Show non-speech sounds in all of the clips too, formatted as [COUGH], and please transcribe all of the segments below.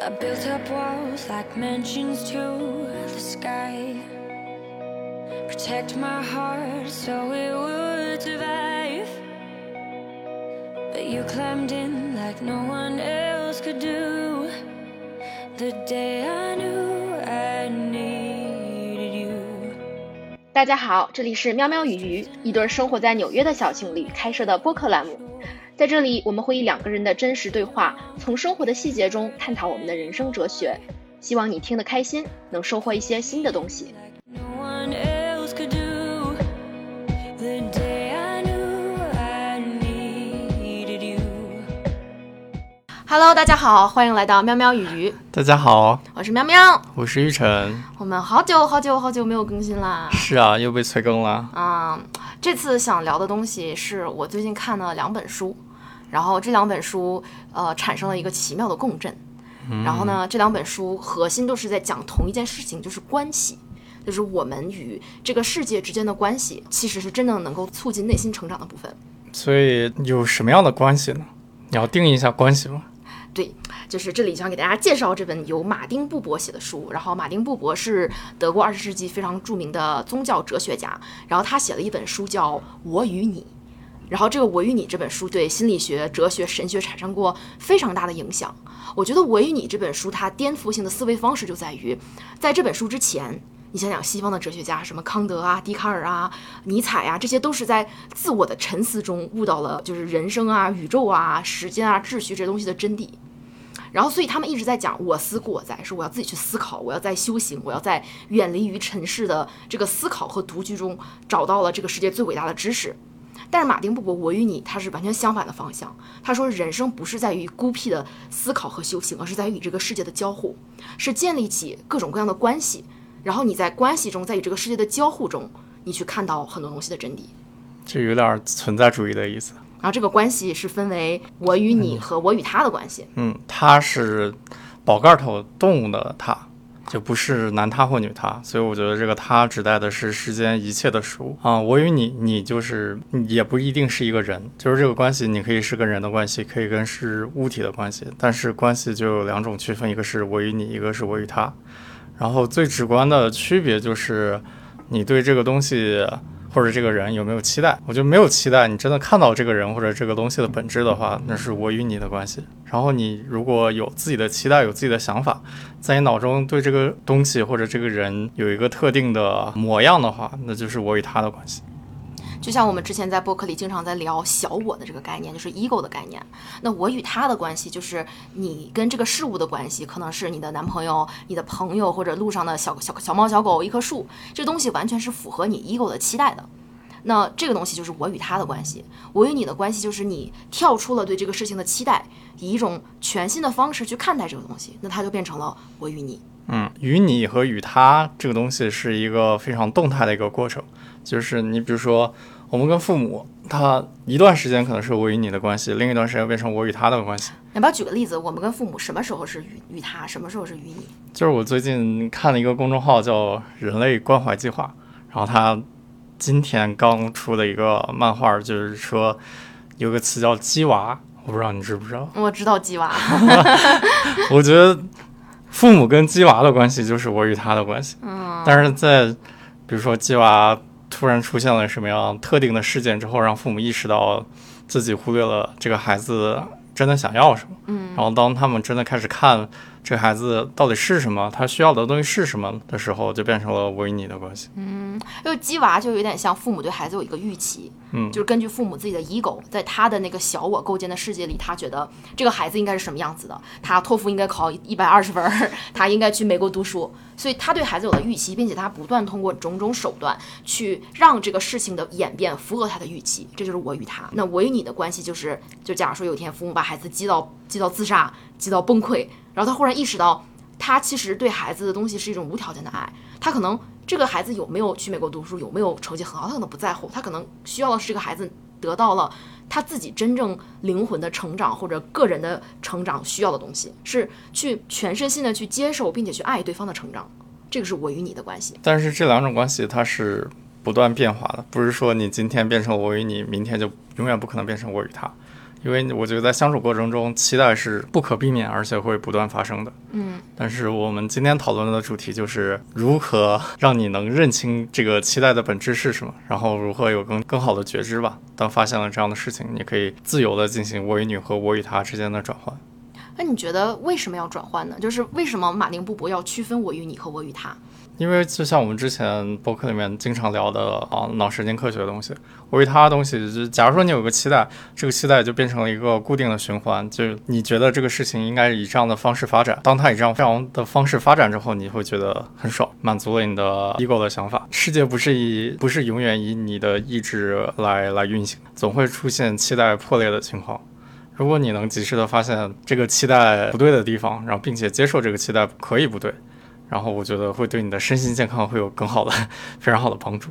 I built up walls like mansions to the sky. Protect my heart so it would survive. But you climbed in like no one else could do. The day I knew I needed you. 大家好，这里是喵喵与鱼，一对生活在纽约的小情侣开设的播客栏目。 在这里，我们会以两个人的真实对话，从生活的细节中探讨我们的人生哲学。希望你听得开心，能收获一些新的东西。No one else could do. The day I knew I needed you. Hello，大家好，欢迎来到喵喵与鱼，大家好，我是喵喵。我是玉晨。我们好久好久好久没有更新啦。是啊，又被催更了。啊、这次想聊的东西是我最近看的两本书，然后这两本书呃产生了一个奇妙的共振。然后呢，这两本书核心都是在讲同一件事情，就是关系，就是我们与这个世界之间的关系，其实是真正能够促进内心成长的部分。所以有什么样的关系呢？你要定义一下关系吗？对，就是这里想给大家介绍这本由马丁布伯写的书。然后马丁布伯是德国二十世纪非常著名的宗教哲学家，然后他写了一本书叫《我与你》。然后这个《我与你》这本书对心理学、哲学、神学产生过非常大的影响。我觉得《我与你》这本书它颠覆性的思维方式就在于，在这本书之前，你想想西方的哲学家，什么康德啊、笛卡尔啊、尼采啊，这些都是在自我的沉思中悟到了就是人生啊、宇宙啊、时间啊、秩序这些东西的真谛。然后，所以他们一直在讲“我思故我在”，是我要自己去思考，我要在修行，我要在远离于尘世的这个思考和独居中找到了这个世界最伟大的知识。但是马丁布伯《我与你》他是完全相反的方向。他说，人生不是在于孤僻的思考和修行，而是在于与这个世界的交互，是建立起各种各样的关系。然后你在关系中，在与这个世界的交互中，你去看到很多东西的真谛。这有点存在主义的意思。然后这个关系是分为我与你和我与他的关系。嗯，他是宝盖头动物的它，就不是男他或女他，所以我觉得这个他指代的是世间一切的事物啊。我与你，你就是也不一定是一个人，就是这个关系，你可以是跟人的关系，可以跟是物体的关系，但是关系就有两种区分，一个是我与你，一个是我与他。然后最直观的区别就是你对这个东西或者这个人有没有期待。我就没有期待，你真的看到这个人或者这个东西的本质的话，那是我与你的关系。然后你如果有自己的期待，有自己的想法，在你脑中对这个东西或者这个人有一个特定的模样的话，那就是我与他的关系。就像我们之前在播客里经常在聊小我的这个概念，就是 ego 的概念。那我与他的关系，就是你跟这个事物的关系，可能是你的男朋友、你的朋友，或者路上的小小小猫、小狗、一棵树，这东西完全是符合你 ego 的期待的。那这个东西就是我与他的关系，我与你的关系就是你跳出了对这个事情的期待，以一种全新的方式去看待这个东西，那它就变成了我与你。嗯，与你和与他这个东西是一个非常动态的一个过程，就是你比如说，我们跟父母，他一段时间可能是我与你的关系，另一段时间变成我与他的关系。要不要举个例子？我们跟父母什么时候是与与他，什么时候是与你？就是我最近看了一个公众号叫“人类关怀计划”，然后他今天刚出的一个漫画，就是说有个词叫“鸡娃”，我不知道你知不知道。我知道鸡娃，[LAUGHS] 我觉得父母跟鸡娃的关系就是我与他的关系。嗯，但是在比如说鸡娃突然出现了什么样特定的事件之后，让父母意识到自己忽略了这个孩子真的想要什么，嗯，然后当他们真的开始看这孩子到底是什么，他需要的东西是什么的时候，就变成了我与你的关系。嗯因为鸡娃就有点像父母对孩子有一个预期，嗯就是根据父母自己的 ego，在他的那个小我构建的世界里，他觉得这个孩子应该是什么样子的，他托福应该考一百二十分儿，[LAUGHS] 他应该去美国读书，所以他对孩子有了预期，并且他不断通过种种手段去让这个事情的演变符合他的预期，这就是我与他。那我与你的关系就是，就假如说有一天父母把孩子激到激到自杀，急到崩溃，然后他忽然意识到，他其实对孩子的东西是一种无条件的爱，他可能这个孩子有没有去美国读书，有没有成绩很好，他可能不在乎，他可能需要的是这个孩子得到了他自己真正灵魂的成长或者个人的成长需要的东西，是去全身心的去接受并且去爱对方的成长，这个是我与你的关系。但是这两种关系它是不断变化的，不是说你今天变成我与你，明天就永远不可能变成我与他。因为我觉得在相处过程中，期待是不可避免，而且会不断发生的。嗯，但是我们今天讨论的主题就是如何让你能认清这个期待的本质是什么，然后如何有更更好的觉知吧。当发现了这样的事情，你可以自由的进行我与你和我与他之间的转换。那你觉得为什么要转换呢？就是为什么马丁布伯要区分我与你和我与他？因为就像我们之前博客里面经常聊的啊，脑神经科学的东西，我与他的东西，就假如说你有个期待，这个期待就变成了一个固定的循环，就你觉得这个事情应该以这样的方式发展，当它以这样这样的方式发展之后，你会觉得很爽，满足了你的 ego 的想法。世界不是以不是永远以你的意志来来运行，总会出现期待破裂的情况。如果你能及时的发现这个期待不对的地方，然后并且接受这个期待可以不对。然后我觉得会对你的身心健康会有更好的、[LAUGHS] 非常好的帮助。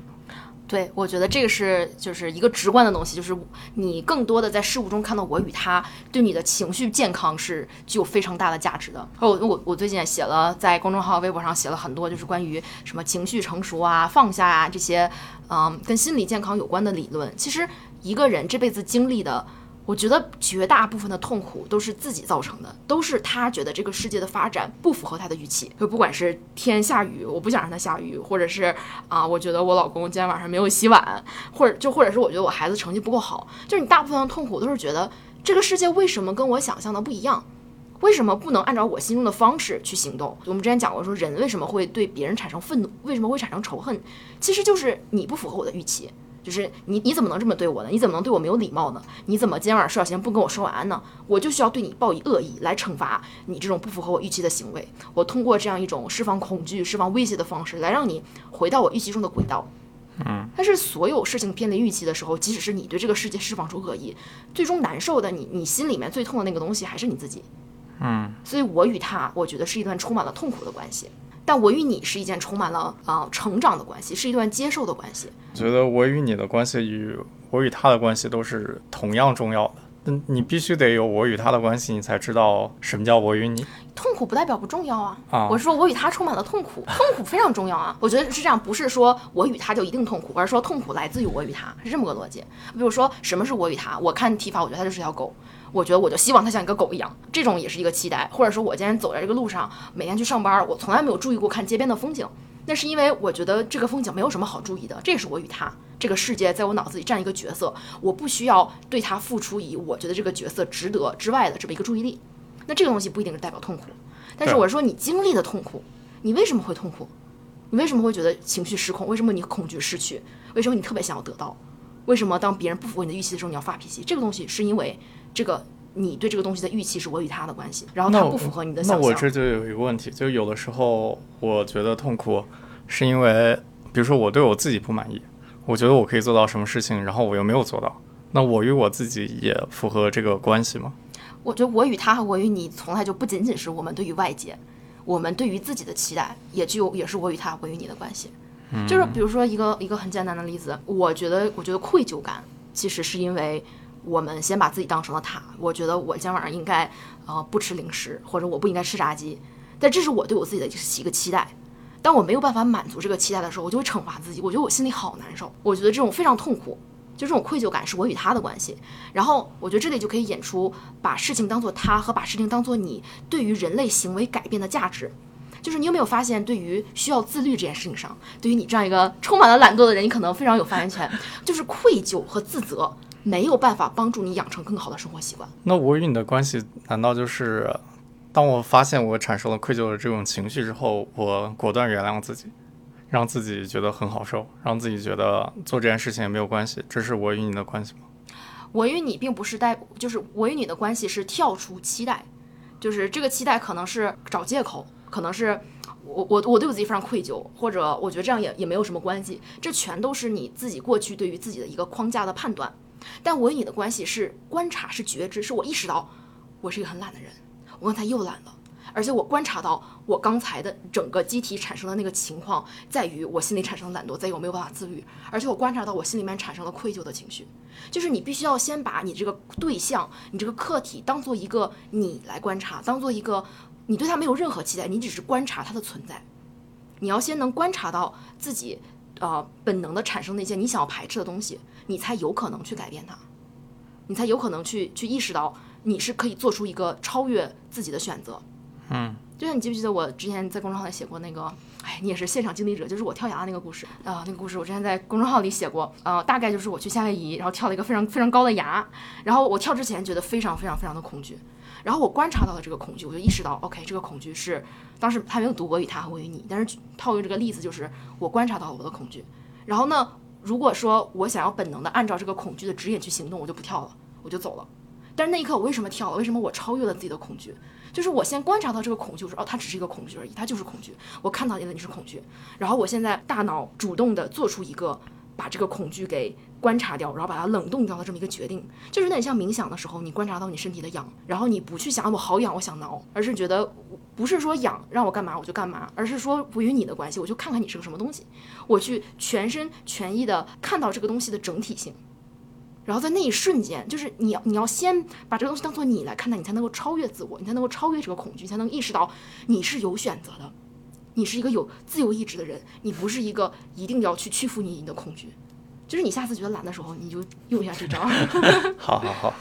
对，我觉得这个是就是一个直观的东西，就是你更多的在事物中看到我与他，对你的情绪健康是具有非常大的价值的。我我我最近也写了，在公众号、微博上写了很多，就是关于什么情绪成熟啊、放下啊这些，嗯，跟心理健康有关的理论。其实一个人这辈子经历的。我觉得绝大部分的痛苦都是自己造成的，都是他觉得这个世界的发展不符合他的预期。就不管是天下雨，我不想让它下雨，或者是啊，我觉得我老公今天晚上没有洗碗，或者就或者是我觉得我孩子成绩不够好，就是你大部分的痛苦都是觉得这个世界为什么跟我想象的不一样，为什么不能按照我心中的方式去行动？我们之前讲过，说人为什么会对别人产生愤怒，为什么会产生仇恨，其实就是你不符合我的预期。就是你，你怎么能这么对我呢？你怎么能对我没有礼貌呢？你怎么今天晚上睡觉前不跟我说晚安呢？我就需要对你报以恶意来惩罚你这种不符合我预期的行为。我通过这样一种释放恐惧、释放威胁的方式来让你回到我预期中的轨道。嗯，但是所有事情偏离预期的时候，即使是你对这个世界释放出恶意，最终难受的你，你心里面最痛的那个东西还是你自己。嗯，所以我与他，我觉得是一段充满了痛苦的关系。但我与你是一件充满了啊成长的关系，是一段接受的关系。我觉得我与你的关系与我与他的关系都是同样重要的。嗯，你必须得有我与他的关系，你才知道什么叫我与你。痛苦不代表不重要啊！啊我是说我与他充满了痛苦，痛苦非常重要啊！我觉得是这样，不是说我与他就一定痛苦，而是说痛苦来自于我与他，是这么个逻辑。比如说什么是我与他？我看提法，我觉得他就是条狗。我觉得我就希望它像一个狗一样，这种也是一个期待，或者说我今天走在这个路上，每天去上班，我从来没有注意过看街边的风景，那是因为我觉得这个风景没有什么好注意的，这也是我与他这个世界在我脑子里占一个角色，我不需要对他付出以我觉得这个角色值得之外的这么一个注意力，那这个东西不一定是代表痛苦，但是我是说你经历的痛苦，你为什么会痛苦？你为什么会觉得情绪失控？为什么你恐惧失去？为什么你特别想要得到？为什么当别人不符合你的预期的时候你要发脾气？这个东西是因为这个你对这个东西的预期是我与他的关系，然后那我它不符合你的那想象。我这就有一个问题，就有的时候我觉得痛苦，是因为比如说我对我自己不满意，我觉得我可以做到什么事情，然后我又没有做到，那我与我自己也符合这个关系吗？我觉得我与他和我与你从来就不仅仅是我们对于外界，我们对于自己的期待，也就也是我与他我与你的关系。就是比如说一个一个很简单的例子，我觉得我觉得愧疚感其实是因为我们先把自己当成了他。我觉得我今天晚上应该呃不吃零食，或者我不应该吃炸鸡，但这是我对我自己的一个期待。当我没有办法满足这个期待的时候，我就会惩罚自己，我觉得我心里好难受，我觉得这种非常痛苦。就这种愧疚感是我与他的关系，然后我觉得这里就可以演出把事情当做他和把事情当做你对于人类行为改变的价值。就是你有没有发现，对于需要自律这件事情上，对于你这样一个充满了懒惰的人，你可能非常有发言权。就是愧疚和自责没有办法帮助你养成更好的生活习惯。那我与你的关系难道就是，当我发现我产生了愧疚的这种情绪之后，我果断原谅自己，让自己觉得很好受，让自己觉得做这件事情也没有关系，这是我与你的关系吗？我与你并不是代，就是我与你的关系是跳出期待，就是这个期待可能是找借口，可能是我我我对我自己非常愧疚，或者我觉得这样也也没有什么关系，这全都是你自己过去对于自己的一个框架的判断。但我与你的关系是观察，是觉知，是我意识到我是一个很懒的人，我刚才又懒了。而且我观察到，我刚才的整个机体产生的那个情况，在于我心里产生了懒惰，在于我没有办法自律。而且我观察到我心里面产生了愧疚的情绪，就是你必须要先把你这个对象、你这个客体当做一个你来观察，当做一个你对他没有任何期待，你只是观察它的存在。你要先能观察到自己呃本能的产生那些你想要排斥的东西，你才有可能去改变它。你才有可能去去意识到你是可以做出一个超越自己的选择。嗯，就像你记不记得我之前在公众号里写过那个，哎，你也是现场经历者，就是我跳崖的那个故事啊、那个故事我之前在公众号里写过，呃，大概就是我去夏威夷，然后跳了一个非常非常高的崖，然后我跳之前觉得非常非常非常的恐惧，然后我观察到了这个恐惧，我就意识到，OK，这个恐惧是当时还没有读我与他和我与你，但是套用这个例子，就是我观察到了我的恐惧，然后呢，如果说我想要本能的按照这个恐惧的指引去行动，我就不跳了，我就走了。但是那一刻我为什么跳了？为什么我超越了自己的恐惧？就是我先观察到这个恐惧，我说哦，它只是一个恐惧而已，它就是恐惧。我看到你了，你是恐惧。然后我现在大脑主动的做出一个把这个恐惧给观察掉，然后把它冷冻掉的这么一个决定，就是有点像冥想的时候，你观察到你身体的痒，然后你不去想我好痒，我想挠，而是觉得不是说痒让我干嘛我就干嘛，而是说不与你的关系，我就看看你是个什么东西，我去全身全意的看到这个东西的整体性。然后在那一瞬间，就是你要你要先把这个东西当做你来看待，你才能够超越自我，你才能够超越这个恐惧，才能意识到你是有选择的，你是一个有自由意志的人，你不是一个一定要去屈服你你的恐惧。就是你下次觉得懒的时候，你就用一下这招，[LAUGHS] [LAUGHS] 好好好，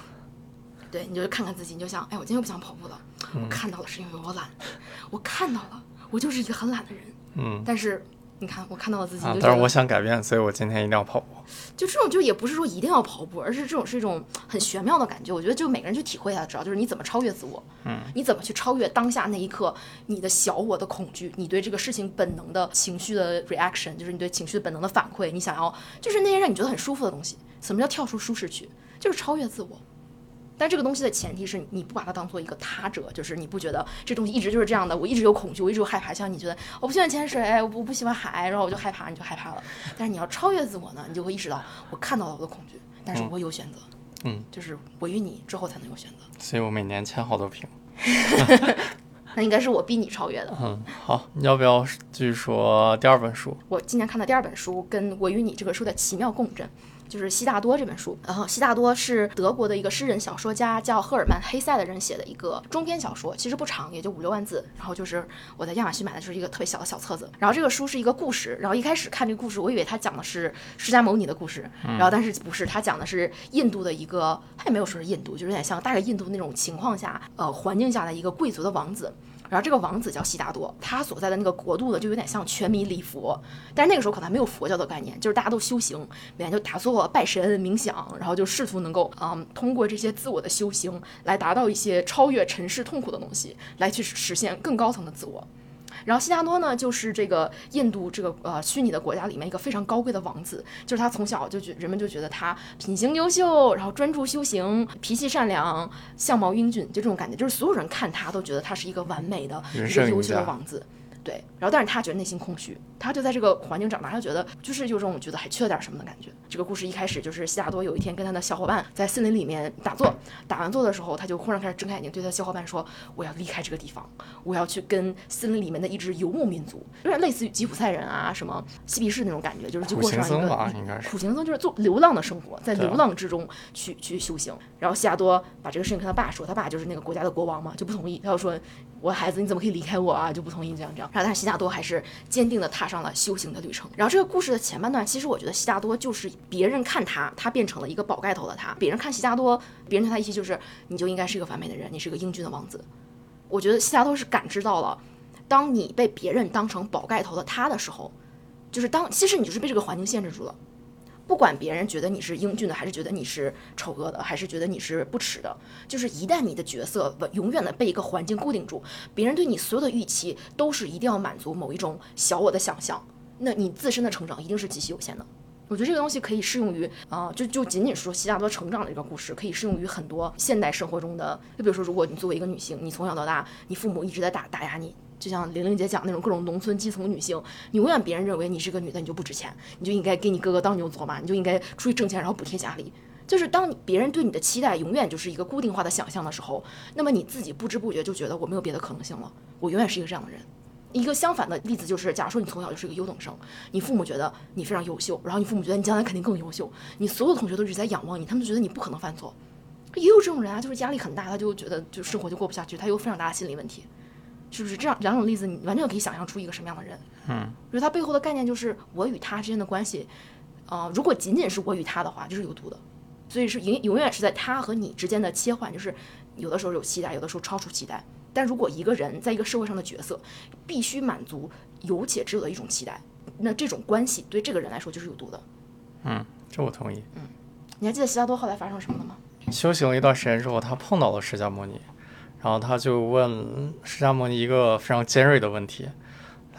对，你就看看自己，你就想，哎，我今天又不想跑步了，我看到了是因为我懒，我看到了，我就是一个很懒的人，嗯。但是你看，我看到了自己，但是我想改变，所以我今天一定要跑步。就这种就也不是说一定要跑步，而是这种是一种很玄妙的感觉。我觉得就每个人去体会一下知道，就是你怎么超越自我，嗯，你怎么去超越当下那一刻你的小我的恐惧，你对这个事情本能的情绪的 reaction，就是你对情绪本能的反馈，你想要就是那些让你觉得很舒服的东西。什么叫跳出舒适区？就是超越自我。但这个东西的前提是你不把它当做一个他者，就是你不觉得这东西一直就是这样的，我一直有恐惧，我一直有害怕。像你觉得我不喜欢潜水，我不我不喜欢海，然后我就害怕，你就害怕了。但是你要超越自我呢，你就会意识到我看到了我的恐惧，但是我有选择，嗯，就是我与你之后才能有选择。所以我每年签好多瓶。[LAUGHS] 那应该是我逼你超越的。嗯，好，你要不要继续说第二本书？我今年看的第二本书跟《我与你》这个书的奇妙共振，就是悉达多这本书。然后悉达多是德国的一个诗人小说家，叫赫尔曼·黑塞的人写的一个中篇小说，其实不长，也就五六万字。然后就是我在亚马逊买的就是一个特别小的小册子。然后这个书是一个故事，然后一开始看这个故事，我以为他讲的是释迦牟尼的故事，然后但是不是，他讲的是印度的一个，他也没有说是印度，就是有点像大概印度那种情况下，呃，环境下的一个贵族的王子。然后这个王子叫悉达多，他所在的那个国度呢，就有点像全民礼佛，但是那个时候可能还没有佛教的概念，就是大家都修行，每天就打坐、拜神、冥想，然后就试图能够，嗯，通过这些自我的修行来达到一些超越尘世痛苦的东西，来去实现更高层的自我。然后悉达多呢，就是这个印度这个呃虚拟的国家里面一个非常高贵的王子，就是他从小就觉人们就觉得他品行优秀，然后专注修行，脾气善良，相貌英俊，就这种感觉，就是所有人看他都觉得他是一个完美的人一个优秀的王子。对，然后但是他觉得内心空虚，他就在这个环境长大，他觉得就是有种觉得还缺点什么的感觉。这个故事一开始就是悉达多有一天跟他的小伙伴在森林里面打坐，打完坐的时候，他就忽然开始睁开眼睛，对他小伙伴说：“我要离开这个地方，我要去跟森林里面的一支游牧民族，有点类似于吉普赛人啊，什么嬉皮士那种感觉，就是去过上一个行僧吧，应该是。苦行僧就是做流浪的生活，在流浪之中去去修行。然后悉达多把这个事情跟他爸说，他爸就是那个国家的国王嘛，就不同意。他就说：“我孩子你怎么可以离开我啊？”就不同意这样这样。然后但是悉达多还是坚定的踏上了修行的旅程。然后这个故事的前半段，其实我觉得悉达多就是别人看他，他变成了一个宝盖头的他；别人看悉达多，别人对他意思就是你就应该是一个完美的人，你是个英俊的王子。我觉得悉达多是感知到了，当你被别人当成宝盖头的他的时候，就是当其实你就是被这个环境限制住了。不管别人觉得你是英俊的，还是觉得你是丑恶的，还是觉得你是不耻的，就是一旦你的角色永远的被一个环境固定住，别人对你所有的预期都是一定要满足某一种小我的想象，那你自身的成长一定是极其有限的。我觉得这个东西可以适用于啊、就就仅仅说悉达多成长的这个故事，可以适用于很多现代生活中的。就比如说，如果你作为一个女性，你从小到大，你父母一直在打打压你，就像玲玲姐讲那种各种农村基层女性，你永远别人认为你是个女的，你就不值钱，你就应该给你哥哥当牛做马，你就应该出去挣钱，然后补贴家里。就是当别人对你的期待永远就是一个固定化的想象的时候，那么你自己不知不觉就觉得我没有别的可能性了，我永远是一个这样的人。一个相反的例子就是，假如说你从小就是一个优等生，你父母觉得你非常优秀，然后你父母觉得你将来肯定更优秀，你所有同学都一直在仰望你，他们觉得你不可能犯错。也有这种人啊，就是压力很大，他就觉得就生活就过不下去，他有非常大的心理问题，是不是？这样两种例子，你完全可以想象出一个什么样的人。嗯，我觉得他背后的概念就是我与他之间的关系，呃，如果仅仅是我与他的话，就是有毒的。所以是永永远是在他和你之间的切换，就是有的时候有期待，有的时候超出期待。但如果一个人在一个社会上的角色必须满足有且只有的一种期待，那这种关系对这个人来说就是有毒的。嗯，这我同意。嗯你还记得悉达多后来发生什么了吗？修行了一段时间之后，他碰到了释迦牟尼，然后他就问释迦牟尼一个非常尖锐的问题。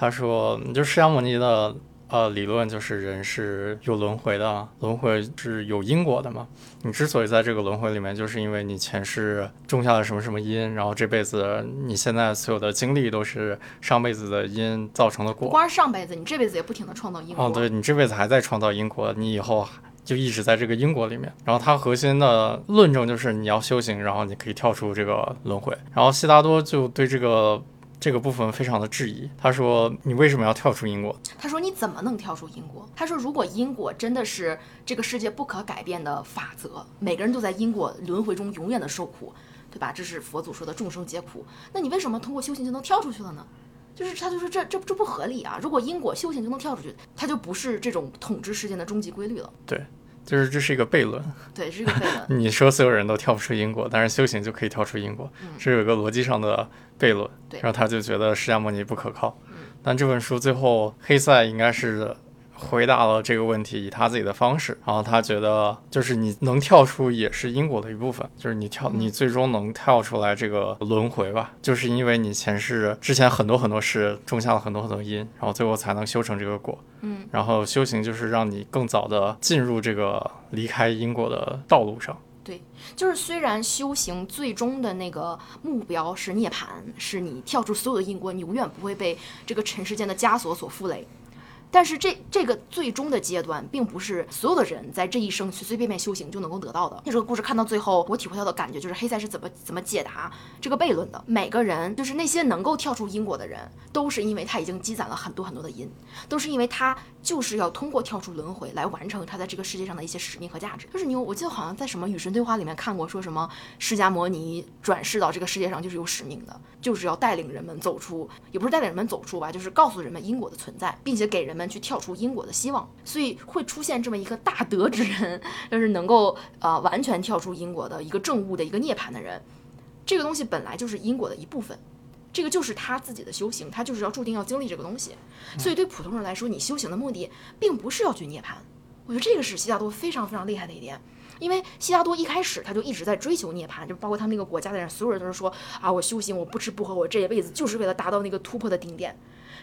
他说：“就释迦牟尼的呃理论就是人是有轮回的，轮回是有因果的嘛。你之所以在这个轮回里面，就是因为你前世种下了什么什么因，然后这辈子你现在所有的经历都是上辈子的因造成的果。不光是上辈子，你这辈子也不停的创造因果。哦，对你这辈子还在创造因果，你以后就一直在这个因果里面。然后它核心的论证就是你要修行，然后你可以跳出这个轮回。然后悉达多就对这个这个部分非常的质疑，他说：“你为什么要跳出因果？”他说：“你怎么能跳出因果？”他说：“如果因果真的是这个世界不可改变的法则，每个人都在因果轮回中永远的受苦，对吧？这是佛祖说的众生皆苦。那你为什么通过修行就能跳出去了呢？就是他就说这这这不合理啊！如果因果修行就能跳出去，它就不是这种统治世界的终极规律了。对，就是这是一个悖论。对，是一个悖论。[LAUGHS] 你说所有人都跳不出因果，但是修行就可以跳出因果，这有一个逻辑上的悖论。对然后他就觉得释迦牟尼不可靠。但这本书最后黑塞应该是回答了这个问题，以他自己的方式。然后他觉得，就是你能跳出也是因果的一部分，就是你跳，你最终能跳出来这个轮回吧，就是因为你前世之前很多很多事种下了很多很多因，然后最后才能修成这个果。嗯，然后修行就是让你更早的进入这个离开因果的道路上。对就是虽然修行最终的那个目标是涅槃，是你跳出所有的因果，你永远不会被这个尘世间的枷锁所负累。但是这这个最终的阶段，并不是所有的人在这一生随随便便修行就能够得到的。那这个故事看到最后，我体会到的感觉就是黑塞是怎么怎么解答这个悖论的。每个人，就是那些能够跳出因果的人，都是因为他已经积攒了很多很多的因，都是因为他就是要通过跳出轮回来完成他在这个世界上的一些使命和价值。就是你，我记得好像在什么与神对话里面看过，说什么释迦摩尼转世到这个世界上就是有使命的，就是要带领人们走出，也不是带领人们走出吧，就是告诉人们因果的存在，并且给人们去跳出因果的希望。所以会出现这么一个大德之人，就是能够呃完全跳出因果的一个正悟的一个涅槃的人。这个东西本来就是因果的一部分。这个就是他自己的修行，他就是要注定要经历这个东西，所以对普通人来说，你修行的目的并不是要去涅槃。我觉得这个是悉达多非常非常厉害的一点，因为悉达多一开始他就一直在追求涅槃，就包括他们那个国家的人，所有人都是说啊，我修行，我不吃不喝，我这一辈子就是为了达到那个突破的顶点。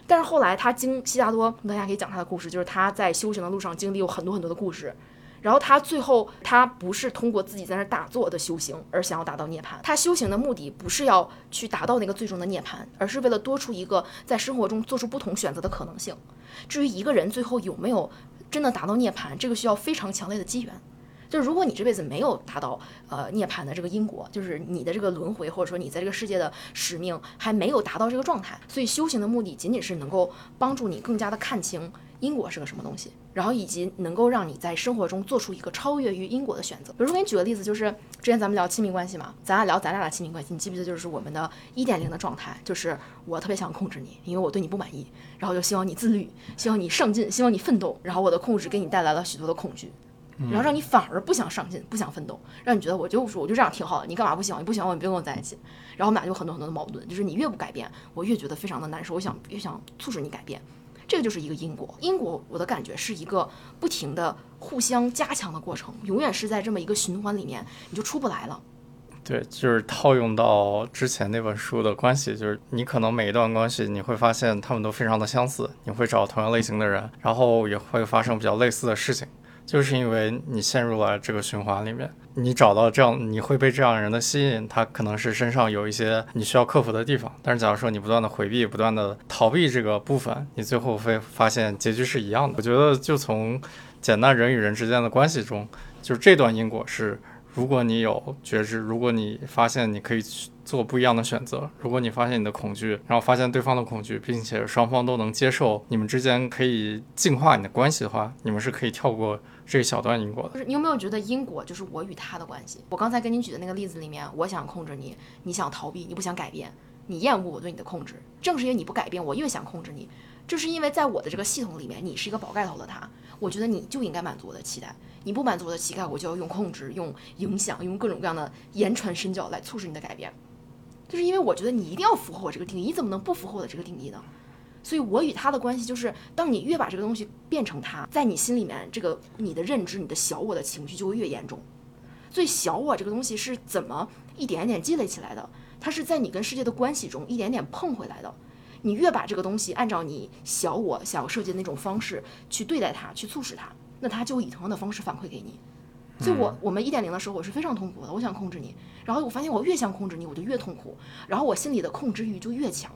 但是后来他经悉达多，大家可以讲他的故事，就是他在修行的路上经历有很多很多的故事。然后他最后，他不是通过自己在那打坐的修行而想要达到涅槃，他修行的目的不是要去达到那个最终的涅槃，而是为了多出一个在生活中做出不同选择的可能性。至于一个人最后有没有真的达到涅槃，这个需要非常强烈的机缘。就是如果你这辈子没有达到呃涅槃的这个因果，就是你的这个轮回，或者说你在这个世界的使命还没有达到这个状态，所以修行的目的仅仅是能够帮助你更加的看清因果是个什么东西，然后以及能够让你在生活中做出一个超越于因果的选择。比如说给你举个例子，就是之前咱们聊亲密关系嘛，咱俩聊咱俩的亲密关系，你记不记得就是我们的一点零的状态，就是我特别想控制你，因为我对你不满意，然后就希望你自律，希望你上进，希望你奋斗，然后我的控制给你带来了许多的恐惧。然后让你反而不想上进，不想奋斗，让你觉得我就我就这样挺好的，你干嘛不喜欢？你不喜欢我，你别跟我在一起。然后我们俩就很多很多的矛盾，就是你越不改变，我越觉得非常的难受，我想越想促使你改变。这个就是一个因果，因果我的感觉是一个不停的互相加强的过程，永远是在这么一个循环里面，你就出不来了。对，就是套用到之前那本书的关系，就是你可能每一段关系，你会发现他们都非常的相似，你会找同样类型的人，然后也会发生比较类似的事情。就是因为你陷入了这个循环里面，你找到这样，你会被这样人的吸引，他可能是身上有一些你需要克服的地方。但是假如说你不断的回避，不断的逃避这个部分，你最后会发现结局是一样的。我觉得就从简单人与人之间的关系中，就是这段因果是，如果你有觉知，如果你发现你可以去做不一样的选择，如果你发现你的恐惧，然后发现对方的恐惧，并且双方都能接受，你们之间可以净化你的关系的话，你们是可以跳过。这一小段因果的，就是你有没有觉得因果就是我与他的关系？我刚才跟你举的那个例子里面，我想控制你，你想逃避，你不想改变，你厌恶我对你的控制。正是因为你不改变，我越想控制你。这是因为在我的这个系统里面，你是一个宝盖头的他，我觉得你就应该满足我的期待。你不满足我的期待，我就要用控制、用影响、用各种各样的言传身教来促使你的改变。就是因为我觉得你一定要符合我这个定义，你怎么能不符合我的这个定义呢？所以我与他的关系就是，当你越把这个东西变成他，在你心里面，这个你的认知、你的小我的情绪就会越严重。所以小我这个东西是怎么一点一点积累起来的？它是在你跟世界的关系中一点点碰回来的。你越把这个东西按照你小我想要设计的那种方式去对待它，去促使它，那它就以同样的方式反馈给你。所以我我们一点零的时候，我是非常痛苦的，我想控制你，然后我发现我越想控制你，我就越痛苦，然后我心里的控制欲就越强。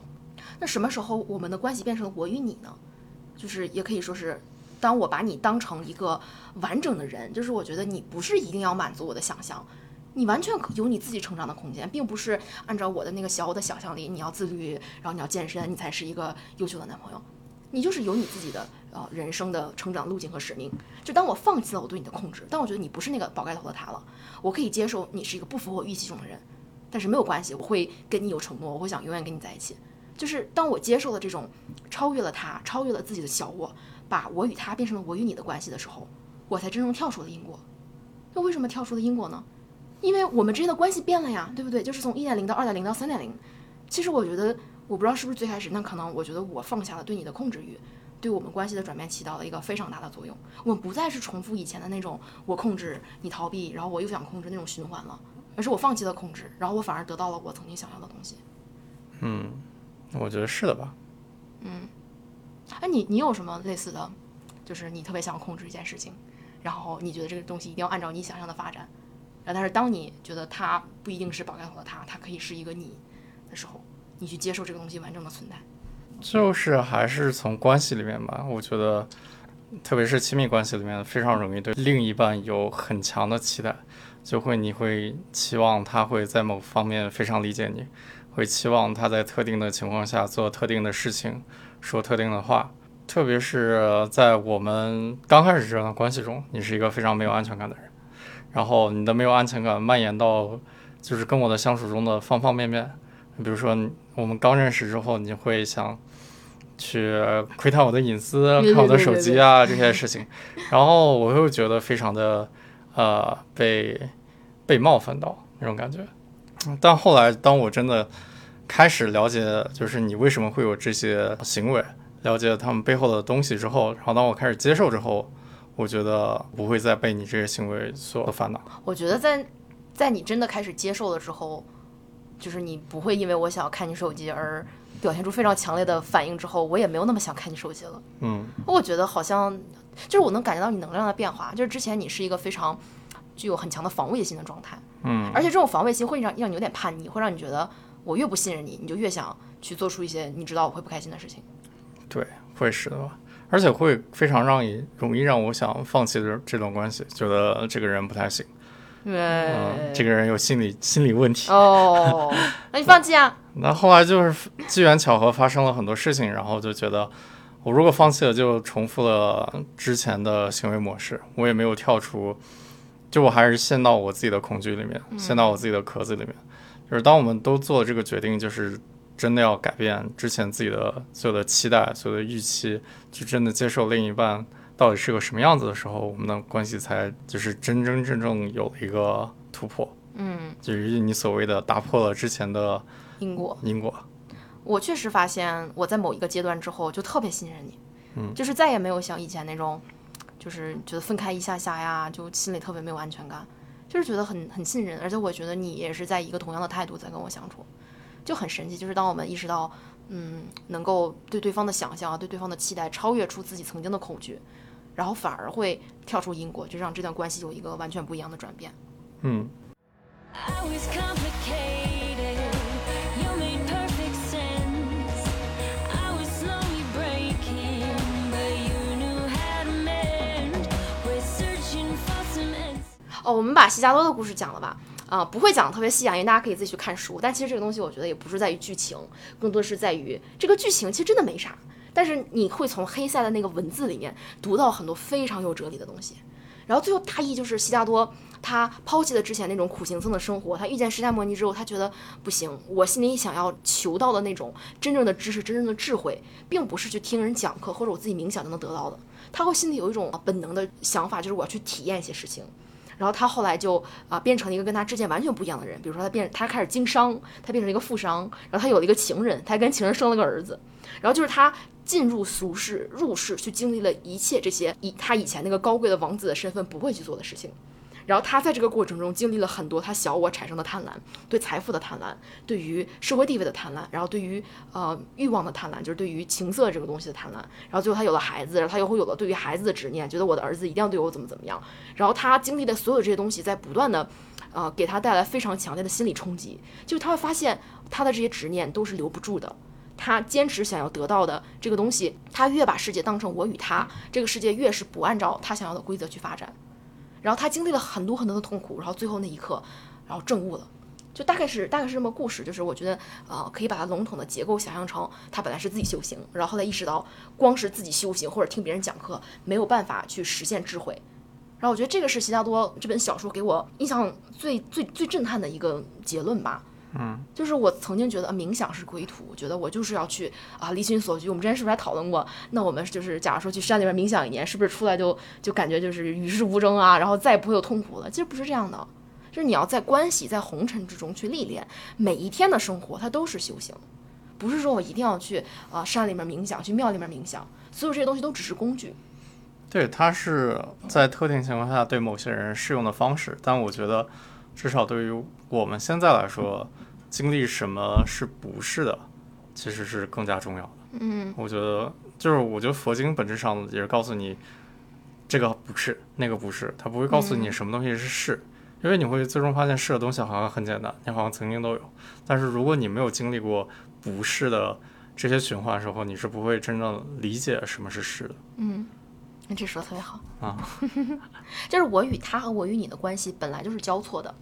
那什么时候我们的关系变成了我与你呢？就是也可以说是，当我把你当成一个完整的人，就是我觉得你不是一定要满足我的想象，你完全有你自己成长的空间，并不是按照我的那个小我的想象力，你要自律，然后你要健身，你才是一个优秀的男朋友。你就是有你自己的呃人生的成长路径和使命。就当我放弃了我对你的控制，当我觉得你不是那个宝盖头的他了，我可以接受你是一个不符合我预期中的人，但是没有关系，我会跟你有承诺，我会想永远跟你在一起。就是当我接受了这种超越了他，超越了自己的小我，把我与他变成了我与你的关系的时候，我才真正跳出了因果。那为什么跳出了因果呢？因为我们之间的关系变了呀，对不对？就是从一点零到二点零到三点零。其实我觉得，我不知道是不是最开始，那可能我觉得我放下了对你的控制欲，对我们关系的转变起到了一个非常大的作用。我们不再是重复以前的那种我控制你逃避，然后我又想控制那种循环了，而是我放弃了控制，然后我反而得到了我曾经想要的东西。嗯，我觉得是的吧。嗯哎，你你有什么类似的，就是你特别想控制一件事情，然后你觉得这个东西一定要按照你想象的发展，然后但是当你觉得它不一定是宝盖头的它，它可以是一个你的时候，你去接受这个东西完整的存在。就是还是从关系里面吧，我觉得，特别是亲密关系里面，非常容易对另一半有很强的期待，就会你会期望他会在某方面非常理解你，会期望他在特定的情况下做特定的事情，说特定的话。特别是在我们刚开始这段关系中，你是一个非常没有安全感的人，然后你的没有安全感蔓延到就是跟我的相处中的方方面面。比如说，我们刚认识之后，你会想去窥探我的隐私，看我的手机啊这些事情，然后我又觉得非常的呃被被冒犯到那种感觉。嗯但后来，当我真的开始了解，就是你为什么会有这些行为，了解他们背后的东西之后，然后当我开始接受之后，我觉得不会再被你这些行为所烦恼。我觉得在在你真的开始接受了之后，就是你不会因为我想要看你手机而表现出非常强烈的反应之后，我也没有那么想看你手机了。嗯我觉得好像就是我能感觉到你能量的变化，就是之前你是一个非常具有很强的防卫性的状态，嗯而且这种防卫心会让让你有点叛逆，会让你觉得我越不信任你，你就越想去做出一些你知道我会不开心的事情。对，会是的吧。而且会非常让你容易让我想放弃这这段关系，觉得这个人不太行，嗯，对这个人有心理心理问题。哦，那你放弃啊？[LAUGHS] 那后来就是机缘巧合发生了很多事情，然后就觉得我如果放弃了，就重复了之前的行为模式，我也没有跳出，就我还是陷到我自己的恐惧里面，陷到我自己的壳子里面。就是当我们都做这个决定，就是真的要改变之前自己的所有的期待、所有的预期，去真的接受另一半到底是个什么样子的时候，我们的关系才就是真真正正有了一个突破，嗯，就是你所谓的打破了之前的因果。因果。我确实发现我在某一个阶段之后就特别信任你，嗯就是再也没有像以前那种，就是觉得分开一下下呀，就心里特别没有安全感，就是觉得很很信任，而且我觉得你也是在一个同样的态度在跟我相处，就很神奇。就是当我们意识到，嗯，能够对对方的想象啊，对对方的期待超越出自己曾经的恐惧，然后反而会跳出因果，就让这段关系有一个完全不一样的转变。嗯。I was complicated. 哦，我们把西加多的故事讲了吧？啊、不会讲的特别细啊，因为大家可以自己去看书。但其实这个东西，我觉得也不是在于剧情，更多是在于这个剧情其实真的没啥，但是你会从黑塞的那个文字里面读到很多非常有哲理的东西。然后最后大意就是悉达多他抛弃了之前那种苦行僧的生活，他遇见释迦摩尼之后，他觉得不行，我心里想要求到的那种真正的知识、真正的智慧，并不是去听人讲课或者我自己冥想就能得到的。他会心里有一种本能的想法，就是我要去体验一些事情。然后他后来就啊、变成了一个跟他之前完全不一样的人，比如说他变他开始经商，他变成了一个富商，然后他有了一个情人，他还跟情人生了个儿子。然后就是他进入俗世、入世，去经历了一切这些以他以前那个高贵的王子的身份不会去做的事情。然后他在这个过程中经历了很多他小我产生的贪婪，对财富的贪婪，对于社会地位的贪婪，然后对于呃欲望的贪婪，就是对于情色这个东西的贪婪。然后最后他有了孩子，然后他又会有了对于孩子的执念，觉得我的儿子一定要对我怎么怎么样。然后他经历的所有这些东西，在不断的呃给他带来非常强烈的心理冲击，就是他会发现他的这些执念都是留不住的。他坚持想要得到的这个东西，他越把世界当成我与他，这个世界越是不按照他想要的规则去发展。然后他经历了很多很多的痛苦，然后最后那一刻，然后证悟了。就大概是大概是这么故事，就是我觉得呃可以把它笼统的结构想象成他本来是自己修行，然后后来意识到光是自己修行或者听别人讲课没有办法去实现智慧。然后我觉得这个是席加多这本小说给我印象最最最震撼的一个结论吧。嗯，就是我曾经觉得、啊冥想是归途，我觉得我就是要去啊离心所居。我们之前是不是还讨论过？那我们就是假如说去山里面冥想一年，是不是出来就就感觉就是与世无争啊，然后再也不会有痛苦了？其实不是这样的，就是你要在关系在红尘之中去历练，每一天的生活它都是修行，不是说我一定要去啊山里面冥想，去庙里面冥想，所有这些东西都只是工具。对，它是在特定情况下对某些人适用的方式，但我觉得，至少对于我们现在来说，经历什么是不是的，其实是更加重要的。嗯。我觉得，就是我觉得佛经本质上也是告诉你，这个不是，那个不是，它不会告诉你什么东西是是，因为你会最终发现是的东西好像很简单，你好像曾经都有，但是如果你没有经历过不是的这些循环的时候，你是不会真正理解什么是是的。嗯，你这说的特别好。啊。[LAUGHS] 就是我与他和我与你的关系本来就是交错的，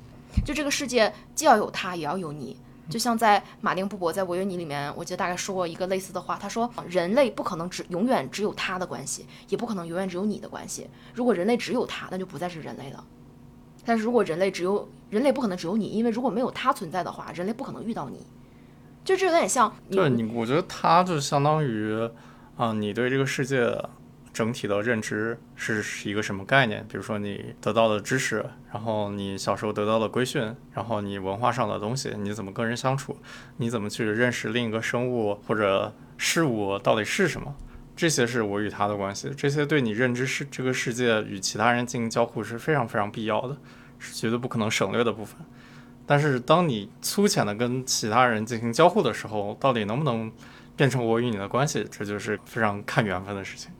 就这个世界既要有他，也要有你。就像在马丁布伯在《我与你》里面，我记得大概说过一个类似的话，他说人类不可能只永远只有他的关系，也不可能永远只有你的关系。如果人类只有他，那就不再是人类了。但是如果人类只有人类不可能只有你，因为如果没有他存在的话，人类不可能遇到你。就这有点像对你，我觉得他就相当于啊、你对这个世界整体的认知是一个什么概念？比如说你得到的知识，然后你小时候得到的规训，然后你文化上的东西，你怎么跟人相处，你怎么去认识另一个生物或者事物到底是什么？这些是我与他的关系，这些对你认知世这个世界与其他人进行交互是非常非常必要的，是绝对不可能省略的部分。但是当你粗浅的跟其他人进行交互的时候，到底能不能变成我与你的关系，这就是非常看缘分的事情，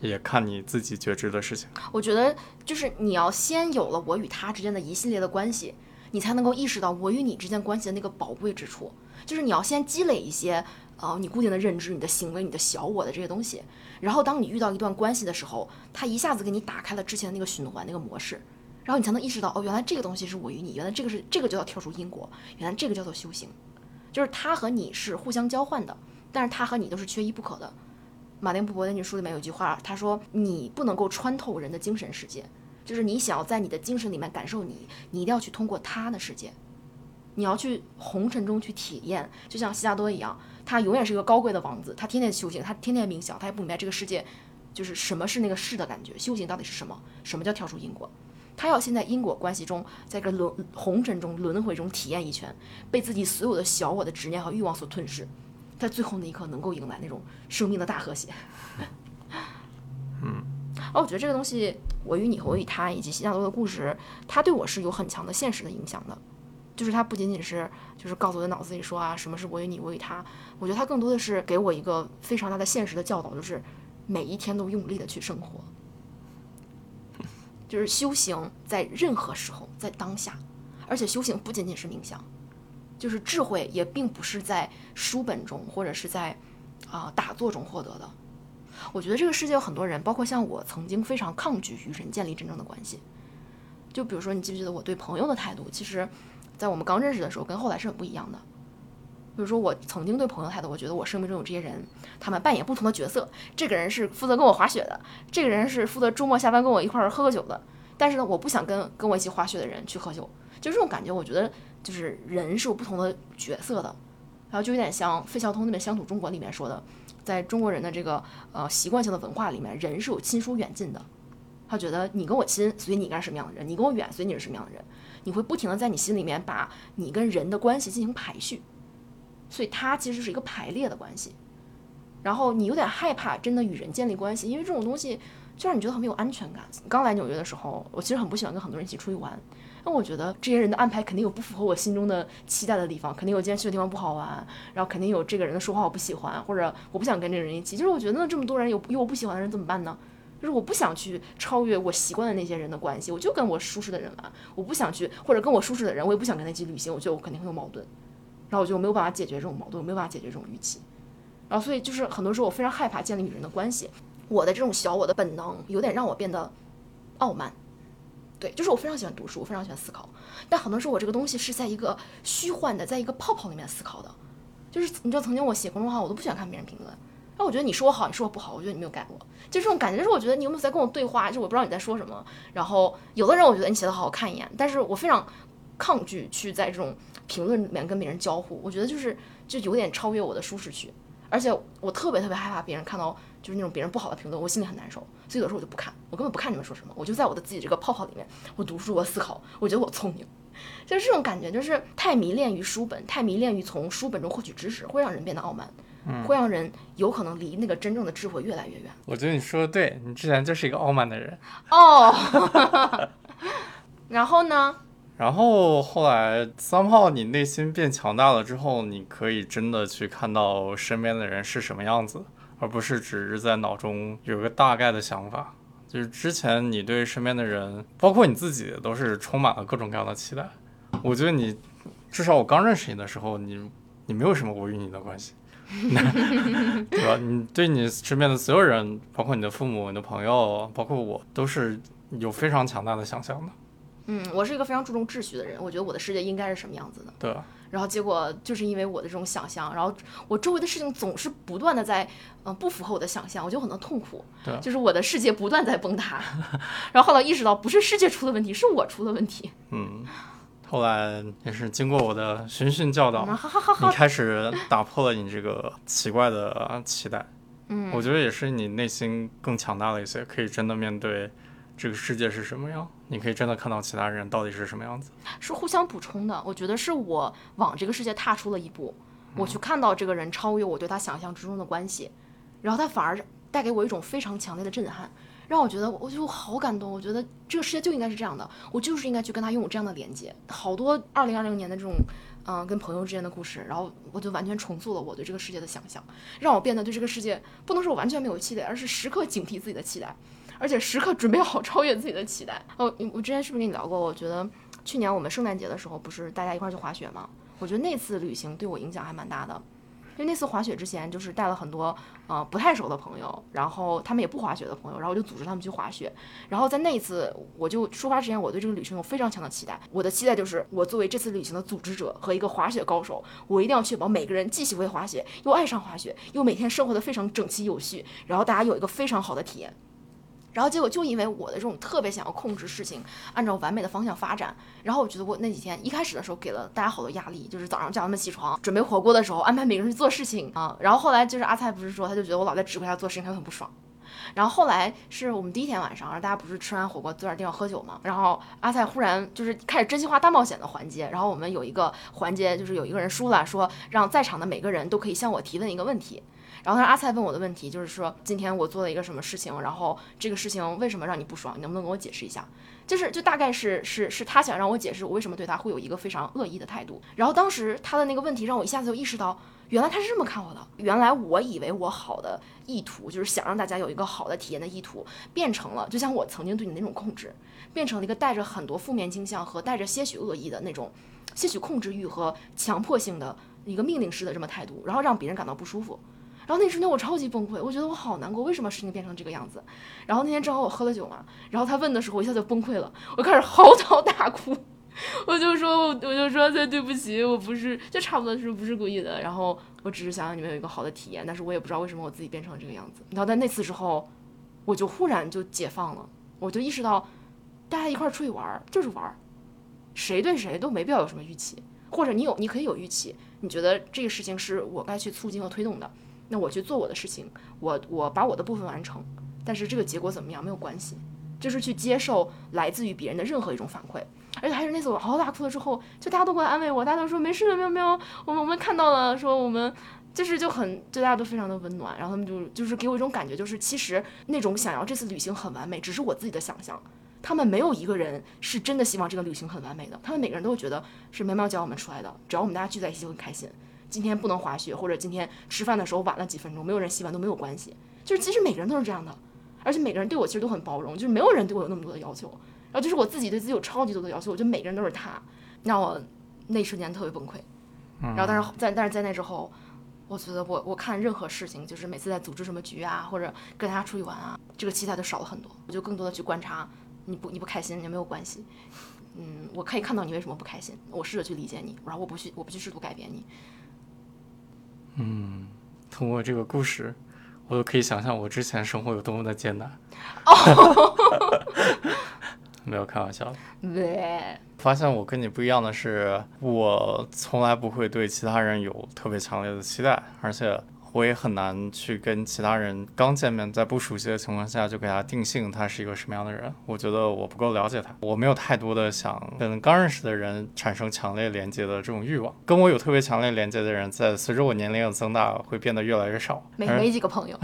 也看你自己觉知的事情。我觉得就是你要先有了我与他之间的一系列的关系，你才能够意识到我与你之间关系的那个宝贵之处。就是你要先积累一些呃你固定的认知、你的行为、你的小我的这些东西，然后当你遇到一段关系的时候，它一下子给你打开了之前的那个循环那个模式，然后你才能意识到哦，原来这个东西是我与你，原来这个是这个就叫跳出因果，原来这个叫做修行，就是他和你是互相交换的，但是他和你都是缺一不可的。马丁布伯在那书里面有句话，他说：“你不能够穿透人的精神世界，就是你想要在你的精神里面感受你，你一定要去通过他的世界，你要去红尘中去体验，就像悉达多一样，他永远是一个高贵的王子，他天天修行，他天天冥想，他也不明白这个世界就是什么是那个世的感觉，修行到底是什么，什么叫跳出因果。”他要先在因果关系中，在个轮红尘中、轮回中体验一圈，被自己所有的小我的执念和欲望所吞噬，在最后那一刻能够迎来那种生命的大和谐。[LAUGHS] 嗯，哦，我觉得这个东西，我与你和我与他以及悉达多的故事，它对我是有很强的现实的影响的。就是它不仅仅是就是告诉我的脑子里说啊，什么是我与你，我与他。我觉得它更多的是给我一个非常大的现实的教导，就是每一天都用力的去生活。[LAUGHS] 就是修行在任何时候，在当下，而且修行不仅仅是冥想，就是智慧也并不是在书本中或者是在啊、打坐中获得的。我觉得这个世界有很多人，包括像我，曾经非常抗拒与人建立真正的关系。就比如说，你记不记得我对朋友的态度？其实，在我们刚认识的时候，跟后来是很不一样的。比如说，我曾经对朋友的态度，我觉得我生命中有这些人，他们扮演不同的角色。这个人是负责跟我滑雪的，这个人是负责周末下班跟我一块儿喝个酒的，但是呢，我不想跟跟我一起滑雪的人去喝酒，就这种感觉，我觉得就是人是有不同的角色的，然后就有点像费孝通那本《乡土中国》里面说的，在中国人的这个呃习惯性的文化里面，人是有亲疏远近的。他觉得你跟我亲，所以你该是什么样的人；你跟我远，所以你是什么样的人。你会不停的在你心里面把你跟人的关系进行排序，所以它其实是一个排列的关系。然后你有点害怕真的与人建立关系，因为这种东西就让你觉得很没有安全感。刚来纽约的时候，我其实很不喜欢跟很多人一起出去玩，那我觉得这些人的安排肯定有不符合我心中的期待的地方，肯定有今天去的地方不好玩，然后肯定有这个人的说话我不喜欢，或者我不想跟这个人一起。就是我觉得那这么多人有有我不喜欢的人怎么办呢？就是我不想去超越我习惯的那些人的关系，我就跟我舒适的人玩。我不想去，或者跟我舒适的人，我也不想跟他一起旅行。我觉得我肯定会有矛盾，然后我就没有办法解决这种矛盾，没有办法解决这种预期。然后所以就是很多时候我非常害怕建立与人的关系。我的这种小我的本能有点让我变得傲慢。对，就是我非常喜欢读书，我非常喜欢思考，但很多时候我这个东西是在一个虚幻的，在一个泡泡里面思考的。就是你知道，曾经我写公众号，我都不喜欢看别人评论。那我觉得你说我好，你说我不好，我觉得你没有改过，就这种感觉。就是我觉得你有没有在跟我对话？就我不知道你在说什么。然后有的人我觉得你写的好，好看一眼，但是我非常抗拒去在这种评论里面跟别人交互。我觉得就是就有点超越我的舒适区，而且我特别特别害怕别人看到就是那种别人不好的评论，我心里很难受。所以有时候我就不看，我根本不看你们说什么，我就在我的自己这个泡泡里面，我读书，我思考，我觉得我聪明，[LAUGHS] 就是这种感觉，就是太迷恋于书本，太迷恋于从书本中获取知识，会让人变得傲慢。会让人有可能离那个真正的智慧越来越远。我觉得你说的对，你之前就是一个傲慢的人哦。[LAUGHS] 然后呢？然后后来三炮，你内心变强大了之后，你可以真的去看到身边的人是什么样子，而不是只是在脑中有个大概的想法。就是之前你对身边的人，包括你自己，都是充满了各种各样的期待。我觉得你，至少我刚认识你的时候，你你没有什么我与你的关系。[LAUGHS] 对吧？你对你身边的所有人，包括你的父母、你的朋友，包括我，都是有非常强大的想象的。嗯，我是一个非常注重秩序的人，我觉得我的世界应该是什么样子的。对。然后结果就是因为我的这种想象，然后我周围的事情总是不断的在，嗯，不符合我的想象，我就很多痛苦。对。就是我的世界不断在崩塌，[LAUGHS] 然后后来意识到不是世界出了问题，是我出了问题。嗯。后来也是经过我的循循教导，你开始打破了你这个奇怪的期待。嗯，我觉得也是你内心更强大了一些，可以真的面对这个世界是什么样，你可以真的看到其他人到底是什么样子。是互相补充的，我觉得是我往这个世界踏出了一步，我去看到这个人超越我对他想象之中的关系，然后他反而带给我一种非常强烈的震撼。让我觉得，我就好感动。我觉得这个世界就应该是这样的，我就是应该去跟他拥有这样的连接。好多二零二零年的这种，嗯，跟朋友之间的故事，然后我就完全重塑了我对这个世界的想象，让我变得对这个世界不能说我完全没有期待，而是时刻警惕自己的期待，而且时刻准备好超越自己的期待。哦，我之前是不是跟你聊过？我觉得去年我们圣诞节的时候，不是大家一块去滑雪吗？我觉得那次旅行对我影响还蛮大的。因为那次滑雪之前，就是带了很多呃不太熟的朋友，然后他们也不滑雪的朋友，然后我就组织他们去滑雪。然后在那一次，我就出发之前，我对这个旅行有非常强的期待。我的期待就是，我作为这次旅行的组织者和一个滑雪高手，我一定要确保每个人既喜欢滑雪，又爱上滑雪，又每天生活的非常整齐有序，然后大家有一个非常好的体验。然后结果就因为我的这种特别想要控制事情，按照完美的方向发展，然后我觉得我那几天一开始的时候给了大家好多压力，就是早上叫他们起床准备火锅的时候安排每个人去做事情啊。然后后来就是阿菜不是说他就觉得我老在指挥他做事情，他很不爽。然后后来是我们第一天晚上，然后大家不是吃完火锅坐点地方喝酒嘛，然后阿菜忽然就是开始真心话大冒险的环节，然后我们有一个环节就是有一个人输了，说让在场的每个人都可以向我提问一个问题。然后他阿菜问我的问题就是说，今天我做了一个什么事情，然后这个事情为什么让你不爽？你能不能跟我解释一下？就是就大概是是是他想让我解释我为什么对他会有一个非常恶意的态度。然后当时他的那个问题让我一下子就意识到，原来他是这么看我的。原来我以为我好的意图就是想让大家有一个好的体验的意图，变成了就像我曾经对你那种控制，变成了一个带着很多负面倾向和带着些许恶意的那种些许控制欲和强迫性的一个命令式的这么态度，然后让别人感到不舒服。然后那瞬间我超级崩溃，我觉得我好难过，为什么事情变成这个样子？然后那天正好我喝了酒嘛，然后他问的时候，我一下就崩溃了，我开始嚎啕大哭，我就说，我就说，对对不起，我不是，就差不多是不是故意的，然后我只是想让你们有一个好的体验，但是我也不知道为什么我自己变成这个样子。然后在那次之后，我就忽然就解放了，我就意识到，大家一块儿出去玩儿就是玩儿，谁对谁都没必要有什么预期，或者你有你可以有预期，你觉得这个事情是我该去促进和推动的，那我去做我的事情，我我把我的部分完成，但是这个结果怎么样没有关系，就是去接受来自于别人的任何一种反馈，而且还是那次我嚎啕大哭了之后，就大家都过来安慰我，大家都说没事的，没有没有，我们我们看到了，说我们。就是就很，就大家都非常的温暖，然后他们就就是给我一种感觉，就是其实那种想要这次旅行很完美，只是我自己的想象，他们没有一个人是真的希望这个旅行很完美的，他们每个人都会觉得是喵喵教我们出来的，只要我们大家聚在一起就很开心。今天不能滑雪，或者今天吃饭的时候晚了几分钟，没有人洗碗都没有关系，就是其实每个人都是这样的，而且每个人对我其实都很包容，就是没有人对我有那么多的要求，然后就是我自己对自己有超级多的要求，我觉得每个人都是他，让我那一瞬间特别崩溃，然后但是在但是在那之后。我觉得我我看任何事情，就是每次在组织什么局啊，或者跟大家出去玩啊，这个期待都少了很多。我就更多的去观察，你不你不开心也没有关系，嗯，我可以看到你为什么不开心，我试着去理解你，然后我不去我不去试图改变你。嗯，通过这个故事，我都可以想象我之前生活有多么的艰难。哦，[LAUGHS] 没有开玩笑。对。发现我跟你不一样的是，我从来不会对其他人有特别强烈的期待，而且。我也很难去跟其他人刚见面，在不熟悉的情况下就给他定性他是一个什么样的人。我觉得我不够了解他，我没有太多的想跟刚认识的人产生强烈连接的这种欲望。跟我有特别强烈连接的人，在随着我年龄的增大，会变得越来越少。没没几个朋友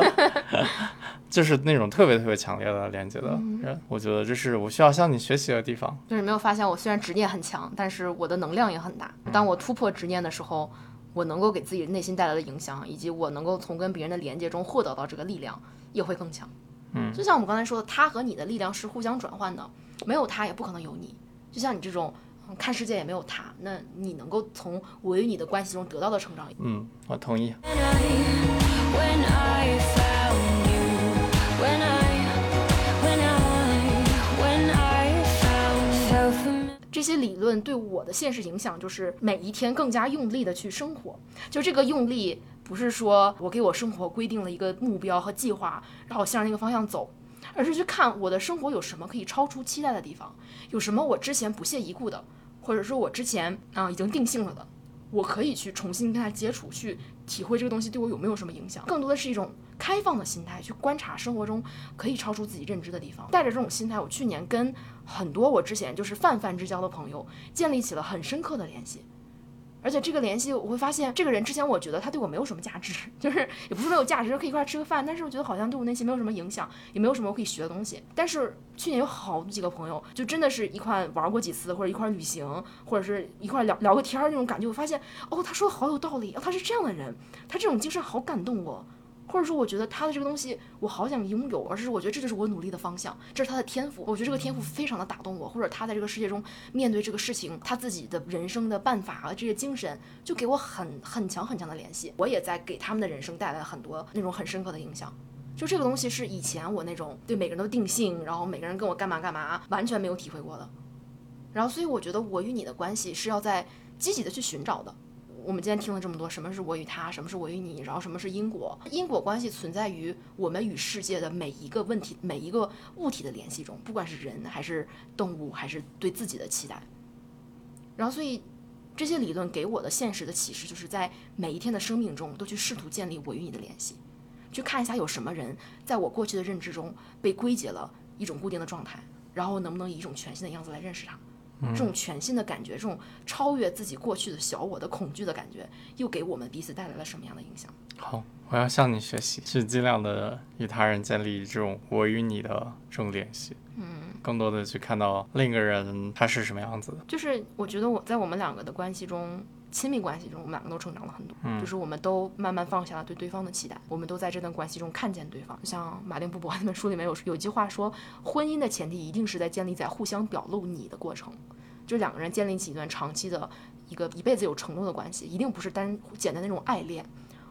[LAUGHS] [LAUGHS] 就是那种特别特别强烈的连接的人。我觉得这是我需要向你学习的地方。就是没有发现，我虽然执念很强，但是我的能量也很大。当我突破执念的时候。我能够给自己内心带来的影响，以及我能够从跟别人的连接中获得到这个力量，也会更强。嗯，就像我们刚才说的，他和你的力量是互相转换的，没有他也不可能有你。就像你这种看世界也没有他，那你能够从我与你的关系中得到的成长。嗯，我同意。这些理论对我的现实影响，就是每一天更加用力的去生活。就这个用力，不是说我给我生活规定了一个目标和计划，然后向着那个方向走，而是去看我的生活有什么可以超出期待的地方，有什么我之前不屑一顾的，或者说我之前啊已经定性了的，我可以去重新跟他接触，去体会这个东西对我有没有什么影响。更多的是一种。开放的心态去观察生活中可以超出自己认知的地方，带着这种心态，我去年跟很多我之前就是泛泛之交的朋友建立起了很深刻的联系。而且这个联系，我会发现这个人之前我觉得他对我没有什么价值，就是也不是没有价值，可以一块吃个饭，但是我觉得好像对我内心没有什么影响，也没有什么我可以学的东西。但是去年有好几个朋友，就真的是一块玩过几次，或者一块旅行，或者是一块聊聊个天儿那种感觉，我发现哦，他说的好有道理，哦，他是这样的人，他这种精神好感动我。或者说，我觉得他的这个东西我好想拥有，而是我觉得这就是我努力的方向，这是他的天赋。我觉得这个天赋非常的打动我，或者他在这个世界中面对这个事情，他自己的人生的办法啊，这些精神就给我很很强很强的联系。我也在给他们的人生带来很多那种很深刻的影响。就这个东西是以前我那种对每个人都定性，然后每个人跟我干嘛干嘛完全没有体会过的。然后，所以我觉得我与你的关系是要在积极的去寻找的。我们今天听了这么多，什么是我与他，什么是我与你，然后什么是因果？因果关系存在于我们与世界的每一个问题、每一个物体的联系中，不管是人还是动物，还是对自己的期待。然后，所以这些理论给我的现实的启示，就是在每一天的生命中，都去试图建立我与你的联系，去看一下有什么人在我过去的认知中被归结了一种固定的状态，然后能不能以一种全新的样子来认识他。这种全新的感觉，这种超越自己过去的小我的恐惧的感觉，又给我们彼此带来了什么样的影响？好，我要向你学习，去尽量的与他人建立这种我与你的这种联系。嗯，更多的去看到另一个人他是什么样子的。就是我觉得我在我们两个的关系中。亲密关系中，我们两个都成长了很多，就是我们都慢慢放下了对对方的期待，我们都在这段关系中看见对方。像马丁布伯 [LAUGHS] 那本书里面有有句话说，婚姻的前提一定是在建立在互相表露你的过程，就两个人建立起一段长期的一个一辈子有承诺的关系，一定不是单简单那种爱恋，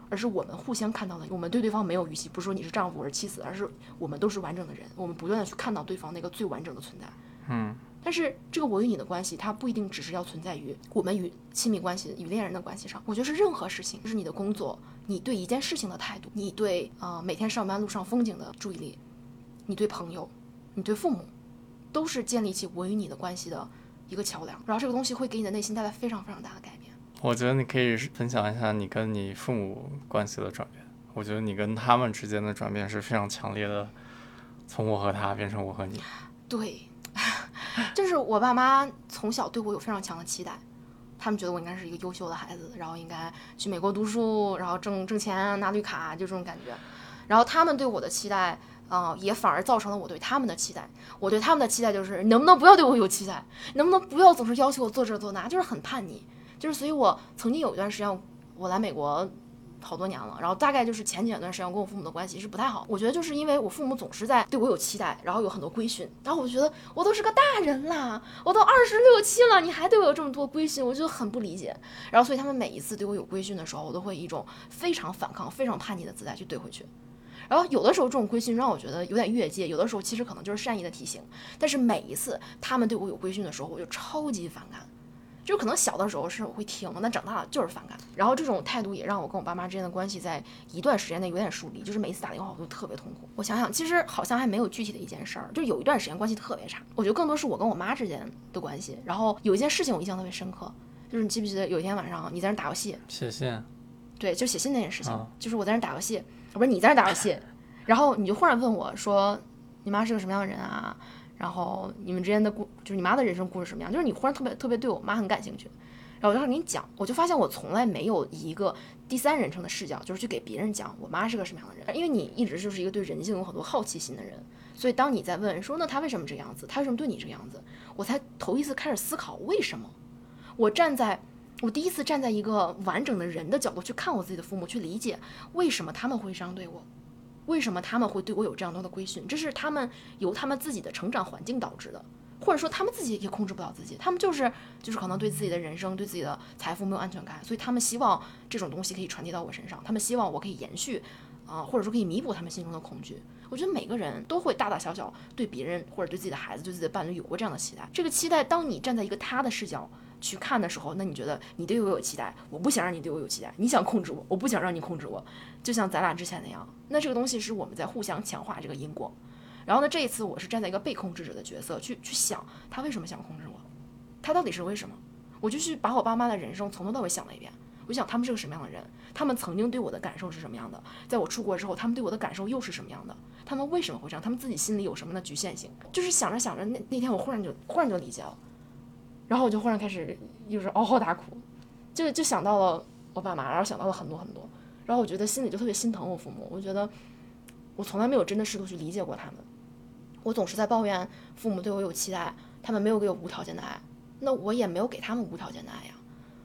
而是我们互相看到的，我们对对方没有预期，不是说你是丈夫我是妻子，而是我们都是完整的人，我们不断的去看到对方那个最完整的存在。嗯。但是这个我与你的关系，它不一定只是要存在于我们与亲密关系、与恋人的关系上。我觉得是任何事情，就是你的工作，你对一件事情的态度，你对啊每天上班路上风景的注意力，你对朋友，你对父母，都是建立起我与你的关系的一个桥梁。然后这个东西会给你的内心带来非常非常大的改变。我觉得你可以分享一下你跟你父母关系的转变。我觉得你跟他们之间的转变是非常强烈的，从我和他变成我和你。对，就是我爸妈从小对我有非常强的期待，他们觉得我应该是一个优秀的孩子，然后应该去美国读书，然后挣挣钱拿绿卡，就这种感觉。然后他们对我的期待，呃，也反而造成了我对他们的期待。我对他们的期待就是能不能不要对我有期待，能不能不要总是要求我做这做那，就是很叛逆。就是所以，我曾经有一段时间，我来美国。好多年了，然后大概就是前几段时间，我跟我父母的关系是不太好。我觉得就是因为我父母总是在对我有期待，然后有很多规训，然后我觉得我都是个大人啦，我都二十六七了，你还对我有这么多规训，我就很不理解。然后所以他们每一次对我有规训的时候，我都会以一种非常反抗、非常叛逆的姿态去怼回去。然后有的时候这种规训让我觉得有点越界，有的时候其实可能就是善意的提醒。但是每一次他们对我有规训的时候，我就超级反感。就可能小的时候是我会听，但长大了就是反感。然后这种态度也让我跟我爸妈之间的关系在一段时间内有点疏离，就是每次打电话我都特别痛苦。我想想，其实好像还没有具体的一件事儿，就有一段时间关系特别差。我觉得更多是我跟我妈之间的关系。然后有一件事情我印象特别深刻，就是你记不记得有一天晚上你在那打游戏，写信，对，就写信那件事情，就是我在那打游戏，不是你在那打游戏，[LAUGHS] 然后你就忽然问我说，你妈是个什么样的人啊？然后你们之间的故，就是你妈的人生故事什么样？就是你忽然特别特别对我妈很感兴趣，然后我就开始给你讲，我就发现我从来没有一个第三人称的视角，就是去给别人讲我妈是个什么样的人。因为你一直就是一个对人性有很多好奇心的人，所以当你在问说那他为什么这样子，他为什么对你这个样子，我才头一次开始思考为什么。我站在我第一次站在一个完整的人的角度去看我自己的父母，去理解为什么他们会这样对我。为什么他们会对我有这样多的规训？这是他们由他们自己的成长环境导致的，或者说他们自己也控制不了自己，他们就是就是可能对自己的人生、对自己的财富没有安全感，所以他们希望这种东西可以传递到我身上，他们希望我可以延续，啊，或者说可以弥补他们心中的恐惧。我觉得每个人都会大大小小对别人或者对自己的孩子、对自己的伴侣有过这样的期待。这个期待，当你站在一个他的视角。去看的时候，那你觉得你对我有期待，我不想让你对我有期待，你想控制我，我不想让你控制我，就像咱俩之前那样。那这个东西是我们在互相强化这个因果。然后呢，这一次我是站在一个被控制者的角色去去想他为什么想控制我，他到底是为什么？我就去把我爸妈的人生从头到尾想了一遍。我想他们是个什么样的人，他们曾经对我的感受是什么样的，在我出国之后，他们对我的感受又是什么样的？他们为什么会这样？他们自己心里有什么的局限性？就是想着想着，那那天我忽然就忽然就理解了。然后我就忽然开始又是嗷嗷大哭，就就想到了我爸妈，然后想到了很多很多，然后我觉得心里就特别心疼我父母。我觉得我从来没有真的试图去理解过他们，我总是在抱怨父母对我有期待，他们没有给我无条件的爱，那我也没有给他们无条件的爱呀。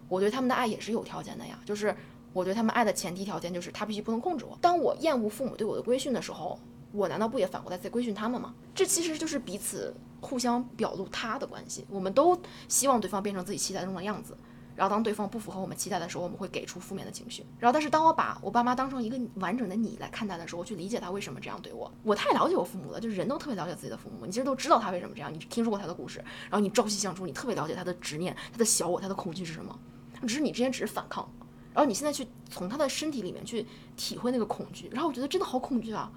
我对他们的爱也是有条件的呀，就是我对他们爱的前提条件就是他必须不能控制我。当我厌恶父母对我的规训的时候，我难道不也反过来在规训他们吗？这其实就是彼此。互相表露他的关系，我们都希望对方变成自己期待中的样子。然后当对方不符合我们期待的时候，我们会给出负面的情绪。然后，但是当我把我爸妈当成一个完整的你来看待的时候，我去理解他为什么这样对我。我太了解我父母了，就是人都特别了解自己的父母，你其实都知道他为什么这样，你听说过他的故事，然后你朝夕相处，你特别了解他的执念、他的小我、他的恐惧是什么。只是你之前只是反抗，然后你现在去从他的身体里面去体会那个恐惧，然后我觉得真的好恐惧啊！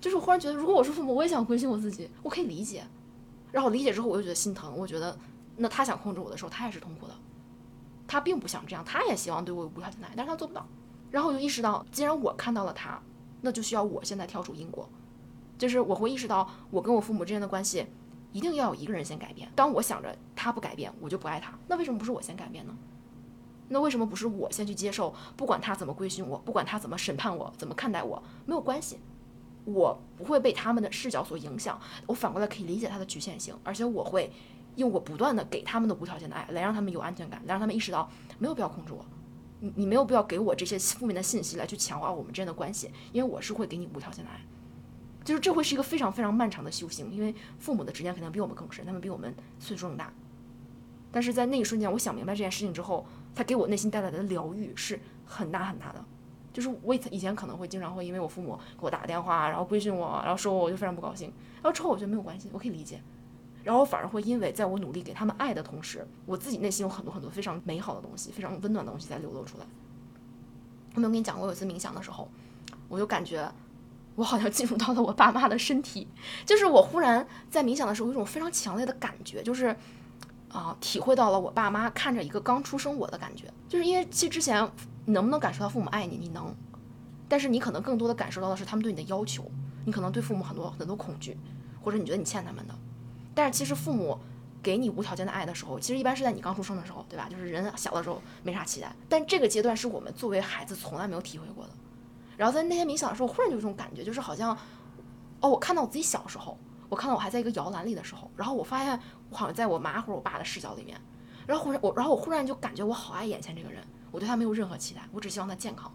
就是我忽然觉得，如果我是父母，我也想关心我自己，我可以理解。然后理解之后，我就觉得心疼。我觉得，那他想控制我的时候，他也是痛苦的。他并不想这样，他也希望对我有无条件的爱，但是他做不到。然后我就意识到，既然我看到了他，那就需要我现在跳出因果。就是我会意识到，我跟我父母之间的关系，一定要有一个人先改变。当我想着他不改变，我就不爱他。那为什么不是我先改变呢？那为什么不是我先去接受？不管他怎么规训我，不管他怎么审判我，怎么看待我，没有关系。我不会被他们的视角所影响，我反过来可以理解他的局限性，而且我会用我不断的给他们的无条件的爱，来让他们有安全感，来让他们意识到没有必要控制我，你你没有必要给我这些负面的信息来去强化我们之间的关系，因为我是会给你无条件的爱，就是这会是一个非常非常漫长的修行，因为父母的执念肯定比我们更深，他们比我们岁数更大，但是在那一瞬间，我想明白这件事情之后，他给我内心带来的疗愈是很大很大的。就是我以前可能会经常会因为我父母给我打个电话，然后规训我，然后说我，我就非常不高兴。然后之后我觉得没有关系，我可以理解。然后我反而会因为在我努力给他们爱的同时，我自己内心有很多很多非常美好的东西，非常温暖的东西在流露出来。有没有跟你讲过？有一次冥想的时候，我就感觉我好像进入到了我爸妈的身体，就是我忽然在冥想的时候有一种非常强烈的感觉，就是啊、体会到了我爸妈看着一个刚出生我的感觉，就是因为其实之前能不能感受到父母爱你，你能，但是你可能更多的感受到的是他们对你的要求，你可能对父母很多很多恐惧，或者你觉得你欠他们的，但是其实父母。给你无条件的爱的时候，其实一般是在你刚出生的时候，对吧？就是人小的时候没啥期待，但这个阶段是我们作为孩子从来没有体会过的。然后在那天冥想的时候，忽然就有一种感觉，就是好像，哦，我看到我自己小时候，我看到我还在一个摇篮里的时候，然后我发现我好像在我妈或者我爸的视角里面，然后忽然我，然后我忽然就感觉我好爱眼前这个人，我对他没有任何期待，我只希望他健康，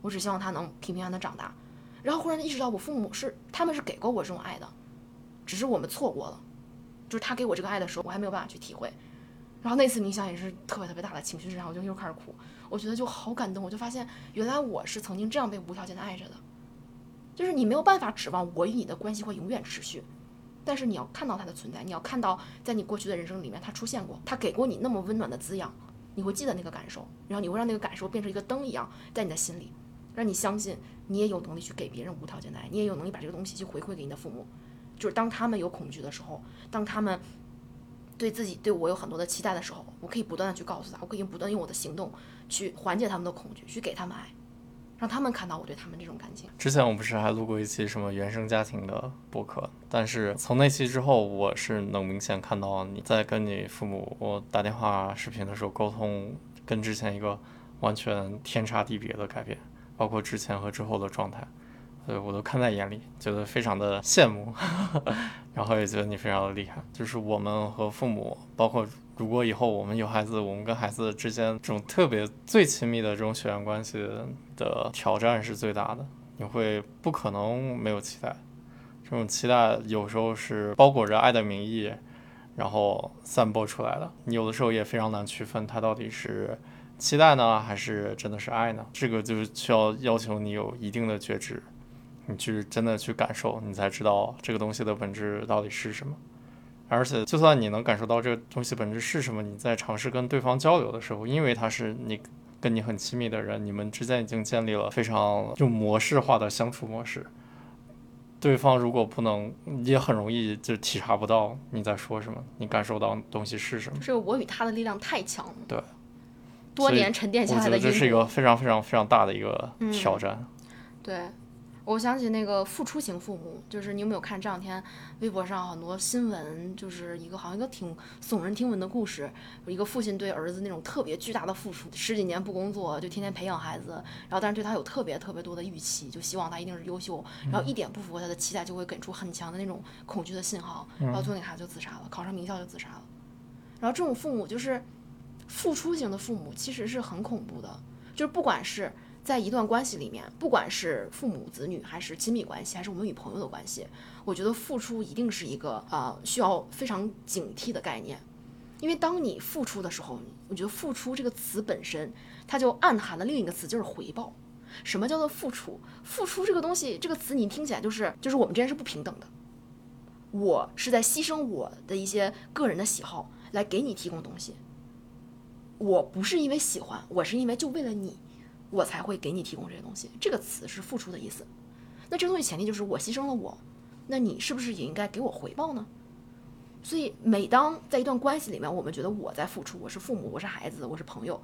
我只希望他能平平安安的长大。然后忽然意识到，我父母是他们是给过我这种爱的，只是我们错过了，就是他给我这个爱的时候，我还没有办法去体会。然后那次冥想也是特别特别大的情绪，然后我就又开始哭，我觉得就好感动，我就发现原来我是曾经这样被无条件的爱着的，就是你没有办法指望我与你的关系会永远持续，但是你要看到它的存在，你要看到在你过去的人生里面它出现过，它给过你那么温暖的滋养，你会记得那个感受，然后你会让那个感受变成一个灯一样在你的心里，让你相信你也有能力去给别人无条件的爱，你也有能力把这个东西去回馈给你的父母，就是当他们有恐惧的时候，当他们。对自己对我有很多的期待的时候，我可以不断的去告诉他，我可以不断用我的行动去缓解他们的恐惧，去给他们爱，让他们看到我对他们这种感情。之前我不是还录过一期什么原生家庭的博客，但是从那期之后，我是能明显看到你在跟你父母我打电话视频的时候沟通，跟之前一个完全天差地别的改变，包括之前和之后的状态，对，我都看在眼里，觉得非常的羡慕，[LAUGHS] 然后也觉得你非常的厉害。就是我们和父母，包括如果以后我们有孩子，我们跟孩子之间这种特别最亲密的这种血缘关系的挑战是最大的。你会不可能没有期待，这种期待有时候是包裹着爱的名义，然后散播出来的。你有的时候也非常难区分它到底是期待呢，还是真的是爱呢？这个就是需要要求你有一定的觉知，你去真的去感受，你才知道这个东西的本质到底是什么。而且，就算你能感受到这个东西本质是什么，你在尝试跟对方交流的时候，因为他是你跟你很亲密的人，你们之间已经建立了非常就模式化的相处模式。对方如果不能，也很容易就体察不到你在说什么，你感受到东西是什么。这个我与他的力量太强了，对，多年沉淀下来的我觉得这是一个非常非常非常大的一个嗯挑战。对，我想起那个付出型父母，就是你有没有看这两天微博上很多新闻，就是一个好像一个挺耸人听闻的故事，有一个父亲对儿子那种特别巨大的付出，十几年不工作就天天培养孩子，然后但是对他有特别特别多的预期，就希望他一定是优秀，然后一点不符合他的期待就会给出很强的那种恐惧的信号，然后最后那孩子就自杀了，考上名校就自杀了。然后这种父母就是付出型的父母，其实是很恐怖的，就是不管是。在一段关系里面，不管是父母子女，还是亲密关系，还是我们与朋友的关系，我觉得付出一定是一个呃需要非常警惕的概念，因为当你付出的时候，我觉得付出这个词本身，它就暗含了另一个词，就是回报。什么叫做付出？付出这个东西，这个词你听起来就是就是我们之间是不平等的，我是在牺牲我的一些个人的喜好来给你提供东西，我不是因为喜欢，我是因为就为了你。我才会给你提供这些东西。这个词是付出的意思。那这个东西前提就是我牺牲了我，那你是不是也应该给我回报呢？所以每当在一段关系里面，我们觉得我在付出，我是父母，我是孩子，我是朋友。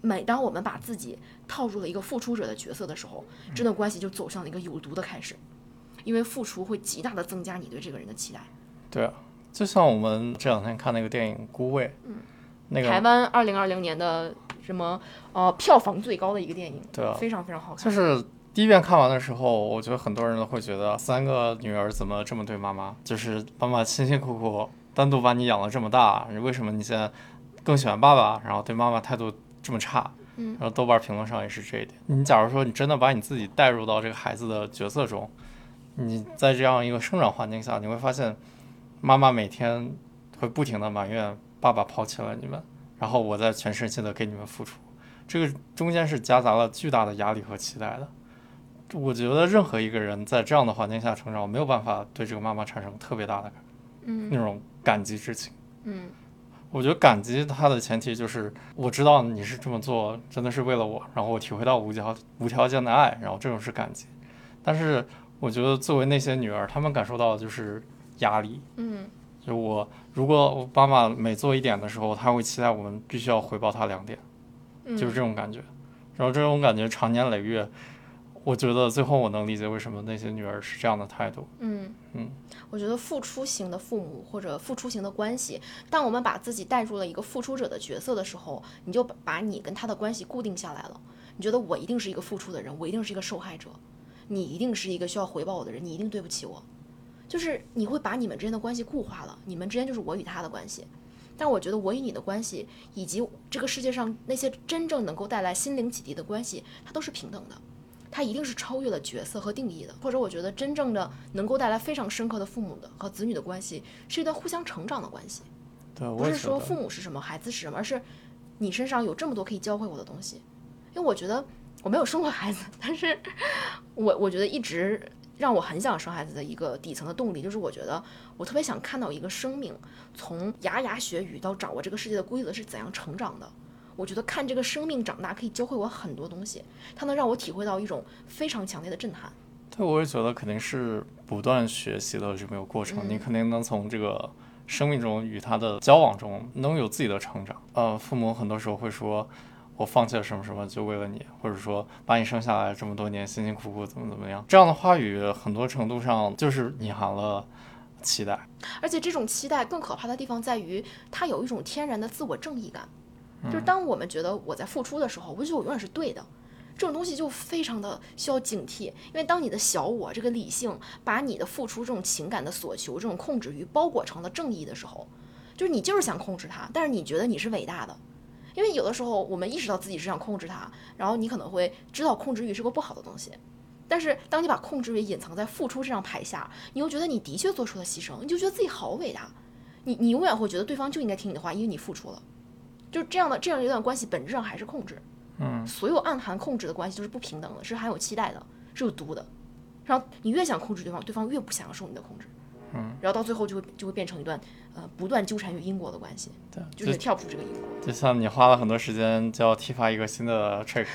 每当我们把自己套入了一个付出者的角色的时候，这段关系就走向了一个有毒的开始，因为付出会极大的增加你对这个人的期待。对啊，就像我们这两天看那个电影《孤味》，嗯，那个台湾二零二零年的什么呃票房最高的一个电影，对啊非常非常好看。就是第一遍看完的时候，我觉得很多人都会觉得三个女儿怎么这么对妈妈？就是妈妈辛辛苦苦单独把你养了这么大，你为什么你现在更喜欢爸爸，然后对妈妈态度这么差？嗯然后豆瓣评论上也是这一点。你假如说你真的把你自己带入到这个孩子的角色中，你在这样一个生长环境下，你会发现妈妈每天会不停的埋怨爸爸抛弃了你们，然后我在全身心的给你们付出。这个中间是夹杂了巨大的压力和期待的。我觉得任何一个人在这样的环境下成长，没有办法对这个妈妈产生特别大的嗯那种感激之情。嗯我觉得感激它的前提就是我知道你是这么做，真的是为了我，然后我体会到无条无条件的爱，然后这种是感激。但是我觉得作为那些女儿，她们感受到的就是压力。嗯就我如果我妈妈每做一点的时候，他会期待我们必须要回报他两点，嗯，就是这种感觉。然后这种感觉长年累月，我觉得最后我能理解为什么那些女儿是这样的态度。嗯嗯，我觉得付出型的父母或者付出型的关系，当我们把自己带入了一个付出者的角色的时候，你就把把你跟他的关系固定下来了。你觉得我一定是一个付出的人，我一定是一个受害者，你一定是一个需要回报我的人，你一定对不起我。就是你会把你们之间的关系固化了，你们之间就是我与他的关系。但我觉得我与你的关系，以及这个世界上那些真正能够带来心灵启迪的关系，它都是平等的。它一定是超越了角色和定义的，或者我觉得真正的能够带来非常深刻的父母的和子女的关系，是一段互相成长的关系，对，不是说父母是什么，孩子是什么，而是你身上有这么多可以教会我的东西。因为我觉得我没有生过孩子，但是我我觉得一直让我很想生孩子的一个底层的动力，就是我觉得我特别想看到一个生命从牙牙学语到掌握这个世界的规则是怎样成长的。我觉得看这个生命长大可以教会我很多东西，它能让我体会到一种非常强烈的震撼。对，我也觉得肯定是不断学习的这么一个过程，你肯定能从这个生命中与他的交往中能有自己的成长。呃，父母很多时候会说，我放弃了什么什么就为了你，或者说把你生下来这么多年辛辛苦苦怎么怎么样，这样的话语很多程度上就是隐含了期待。而且这种期待更可怕的地方在于，它有一种天然的自我正义感。就是当我们觉得我在付出的时候，我就觉得我永远是对的，这种东西就非常的需要警惕。因为当你的小我这个理性把你的付出这种情感的索求、这种控制欲包裹成了正义的时候，就是你就是想控制它，但是你觉得你是伟大的。因为有的时候我们意识到自己是想控制它，然后你可能会知道控制欲是个不好的东西。但是当你把控制欲隐藏在付出这张牌下，你又觉得你的确做出了牺牲，你就觉得自己好伟大。你你永远会觉得对方就应该听你的话，因为你付出了。就是这样的，这样一段关系本质上还是控制。嗯，所有暗含控制的关系都是不平等的，是含有期待的，是有毒的。然后你越想控制对方，对方越不想要受你的控制。嗯，然后到最后就会就会变成一段呃不断纠缠于因果的关系，对，就是跳不出这个因果。就像你花了很多时间教 Tifa 一个新的 trick，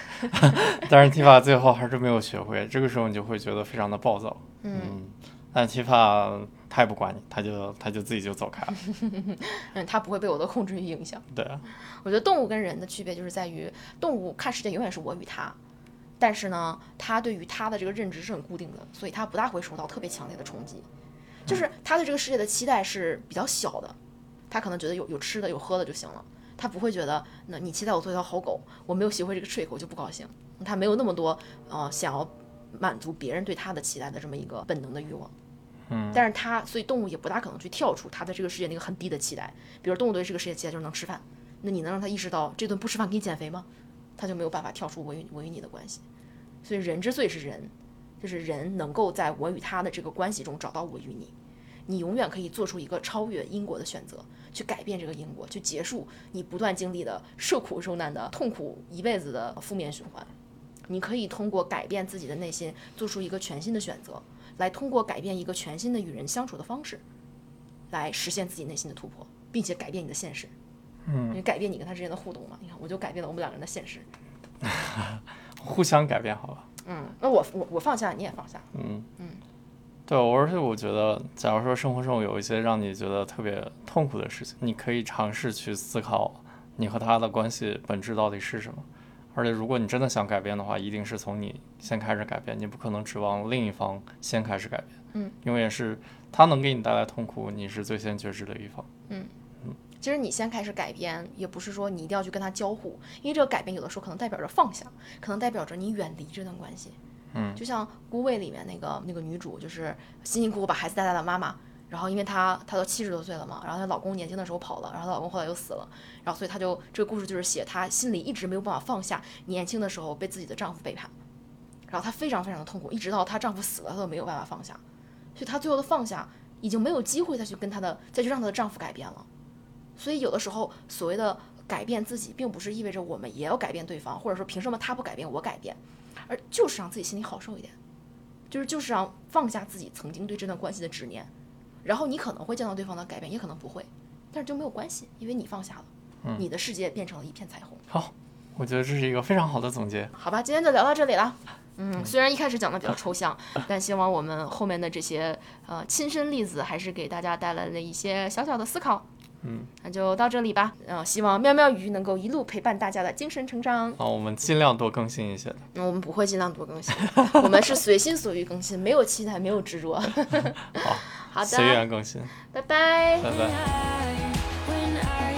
[LAUGHS] 但是 Tifa 最后还是没有学会，这个时候你就会觉得非常的暴躁。嗯但 Tifa 他也不管你，他就他就自己就走开了。[LAUGHS] 嗯，他不会被我的控制欲影响。对啊，我觉得动物跟人的区别就是在于，动物看世界永远是我与他，但是呢，他对于他的这个认知是很固定的，所以他不大会受到特别强烈的冲击。就是他对这个世界的期待是比较小的，他可能觉得有有吃的有喝的就行了，他不会觉得那你期待我做一条好狗，我没有学会这个 trick 我就不高兴，他没有那么多呃想要满足别人对他的期待的这么一个本能的欲望。嗯，但是它，所以动物也不大可能去跳出它在这个世界那个很低的期待。比如动物对这个世界期待就是能吃饭，那你能让它意识到这顿不吃饭给你减肥吗？它就没有办法跳出我与我与你的关系。所以人之所以是人，就是人能够在我与他的这个关系中找到我与你。你永远可以做出一个超越因果的选择，去改变这个因果，去结束你不断经历的受苦受难的痛苦一辈子的负面循环。你可以通过改变自己的内心，做出一个全新的选择，来通过改变一个全新的与人相处的方式，来实现自己内心的突破，并且改变你的现实。嗯，你改变你跟他之间的互动嘛？你看，我就改变了我们两个人的现实。[LAUGHS] 互相改变好吧。嗯，那我我我放下，你也放下。嗯嗯，对，而且我觉得，假如说生活中有一些让你觉得特别痛苦的事情，你可以尝试去思考你和他的关系本质到底是什么。而且，如果你真的想改变的话，一定是从你先开始改变，你不可能指望另一方先开始改变。嗯，永远是他能给你带来痛苦，你是最先觉知的一方。其实你先开始改变，也不是说你一定要去跟他交互，因为这个改变有的时候可能代表着放下，可能代表着你远离这段关系。嗯就像《孤味》里面那个那个女主，就是辛辛苦苦把孩子带大的妈妈，然后因为她她都七十多岁了嘛，然后她老公年轻的时候跑了，然后她老公后来又死了，然后所以她就这个故事就是写她心里一直没有办法放下年轻的时候被自己的丈夫背叛，然后她非常非常的痛苦，一直到她丈夫死了，她都没有办法放下，所以她最后的放下已经没有机会再去跟她的再去让她的丈夫改变了。所以有的时候，所谓的改变自己，并不是意味着我们也要改变对方，或者说凭什么他不改变我改变，而就是让自己心里好受一点，就是就是让放下自己曾经对这段关系的执念，然后你可能会见到对方的改变，也可能不会，但是就没有关系，因为你放下了，你的世界变成了一片彩虹。好，我觉得这是一个非常好的总结。好吧，今天就聊到这里了，嗯，虽然一开始讲的比较抽象，但希望我们后面的这些呃亲身例子，还是给大家带来了一些小小的思考。嗯，那就到这里吧。嗯、希望妙妙鱼能够一路陪伴大家的精神成长。好，我们尽量多更新一些的。嗯，我们不会尽量多更新，我们是随心所欲更新，没有期待，没有执着。[LAUGHS] 好，[LAUGHS] 好随，缘更新，拜拜。拜拜。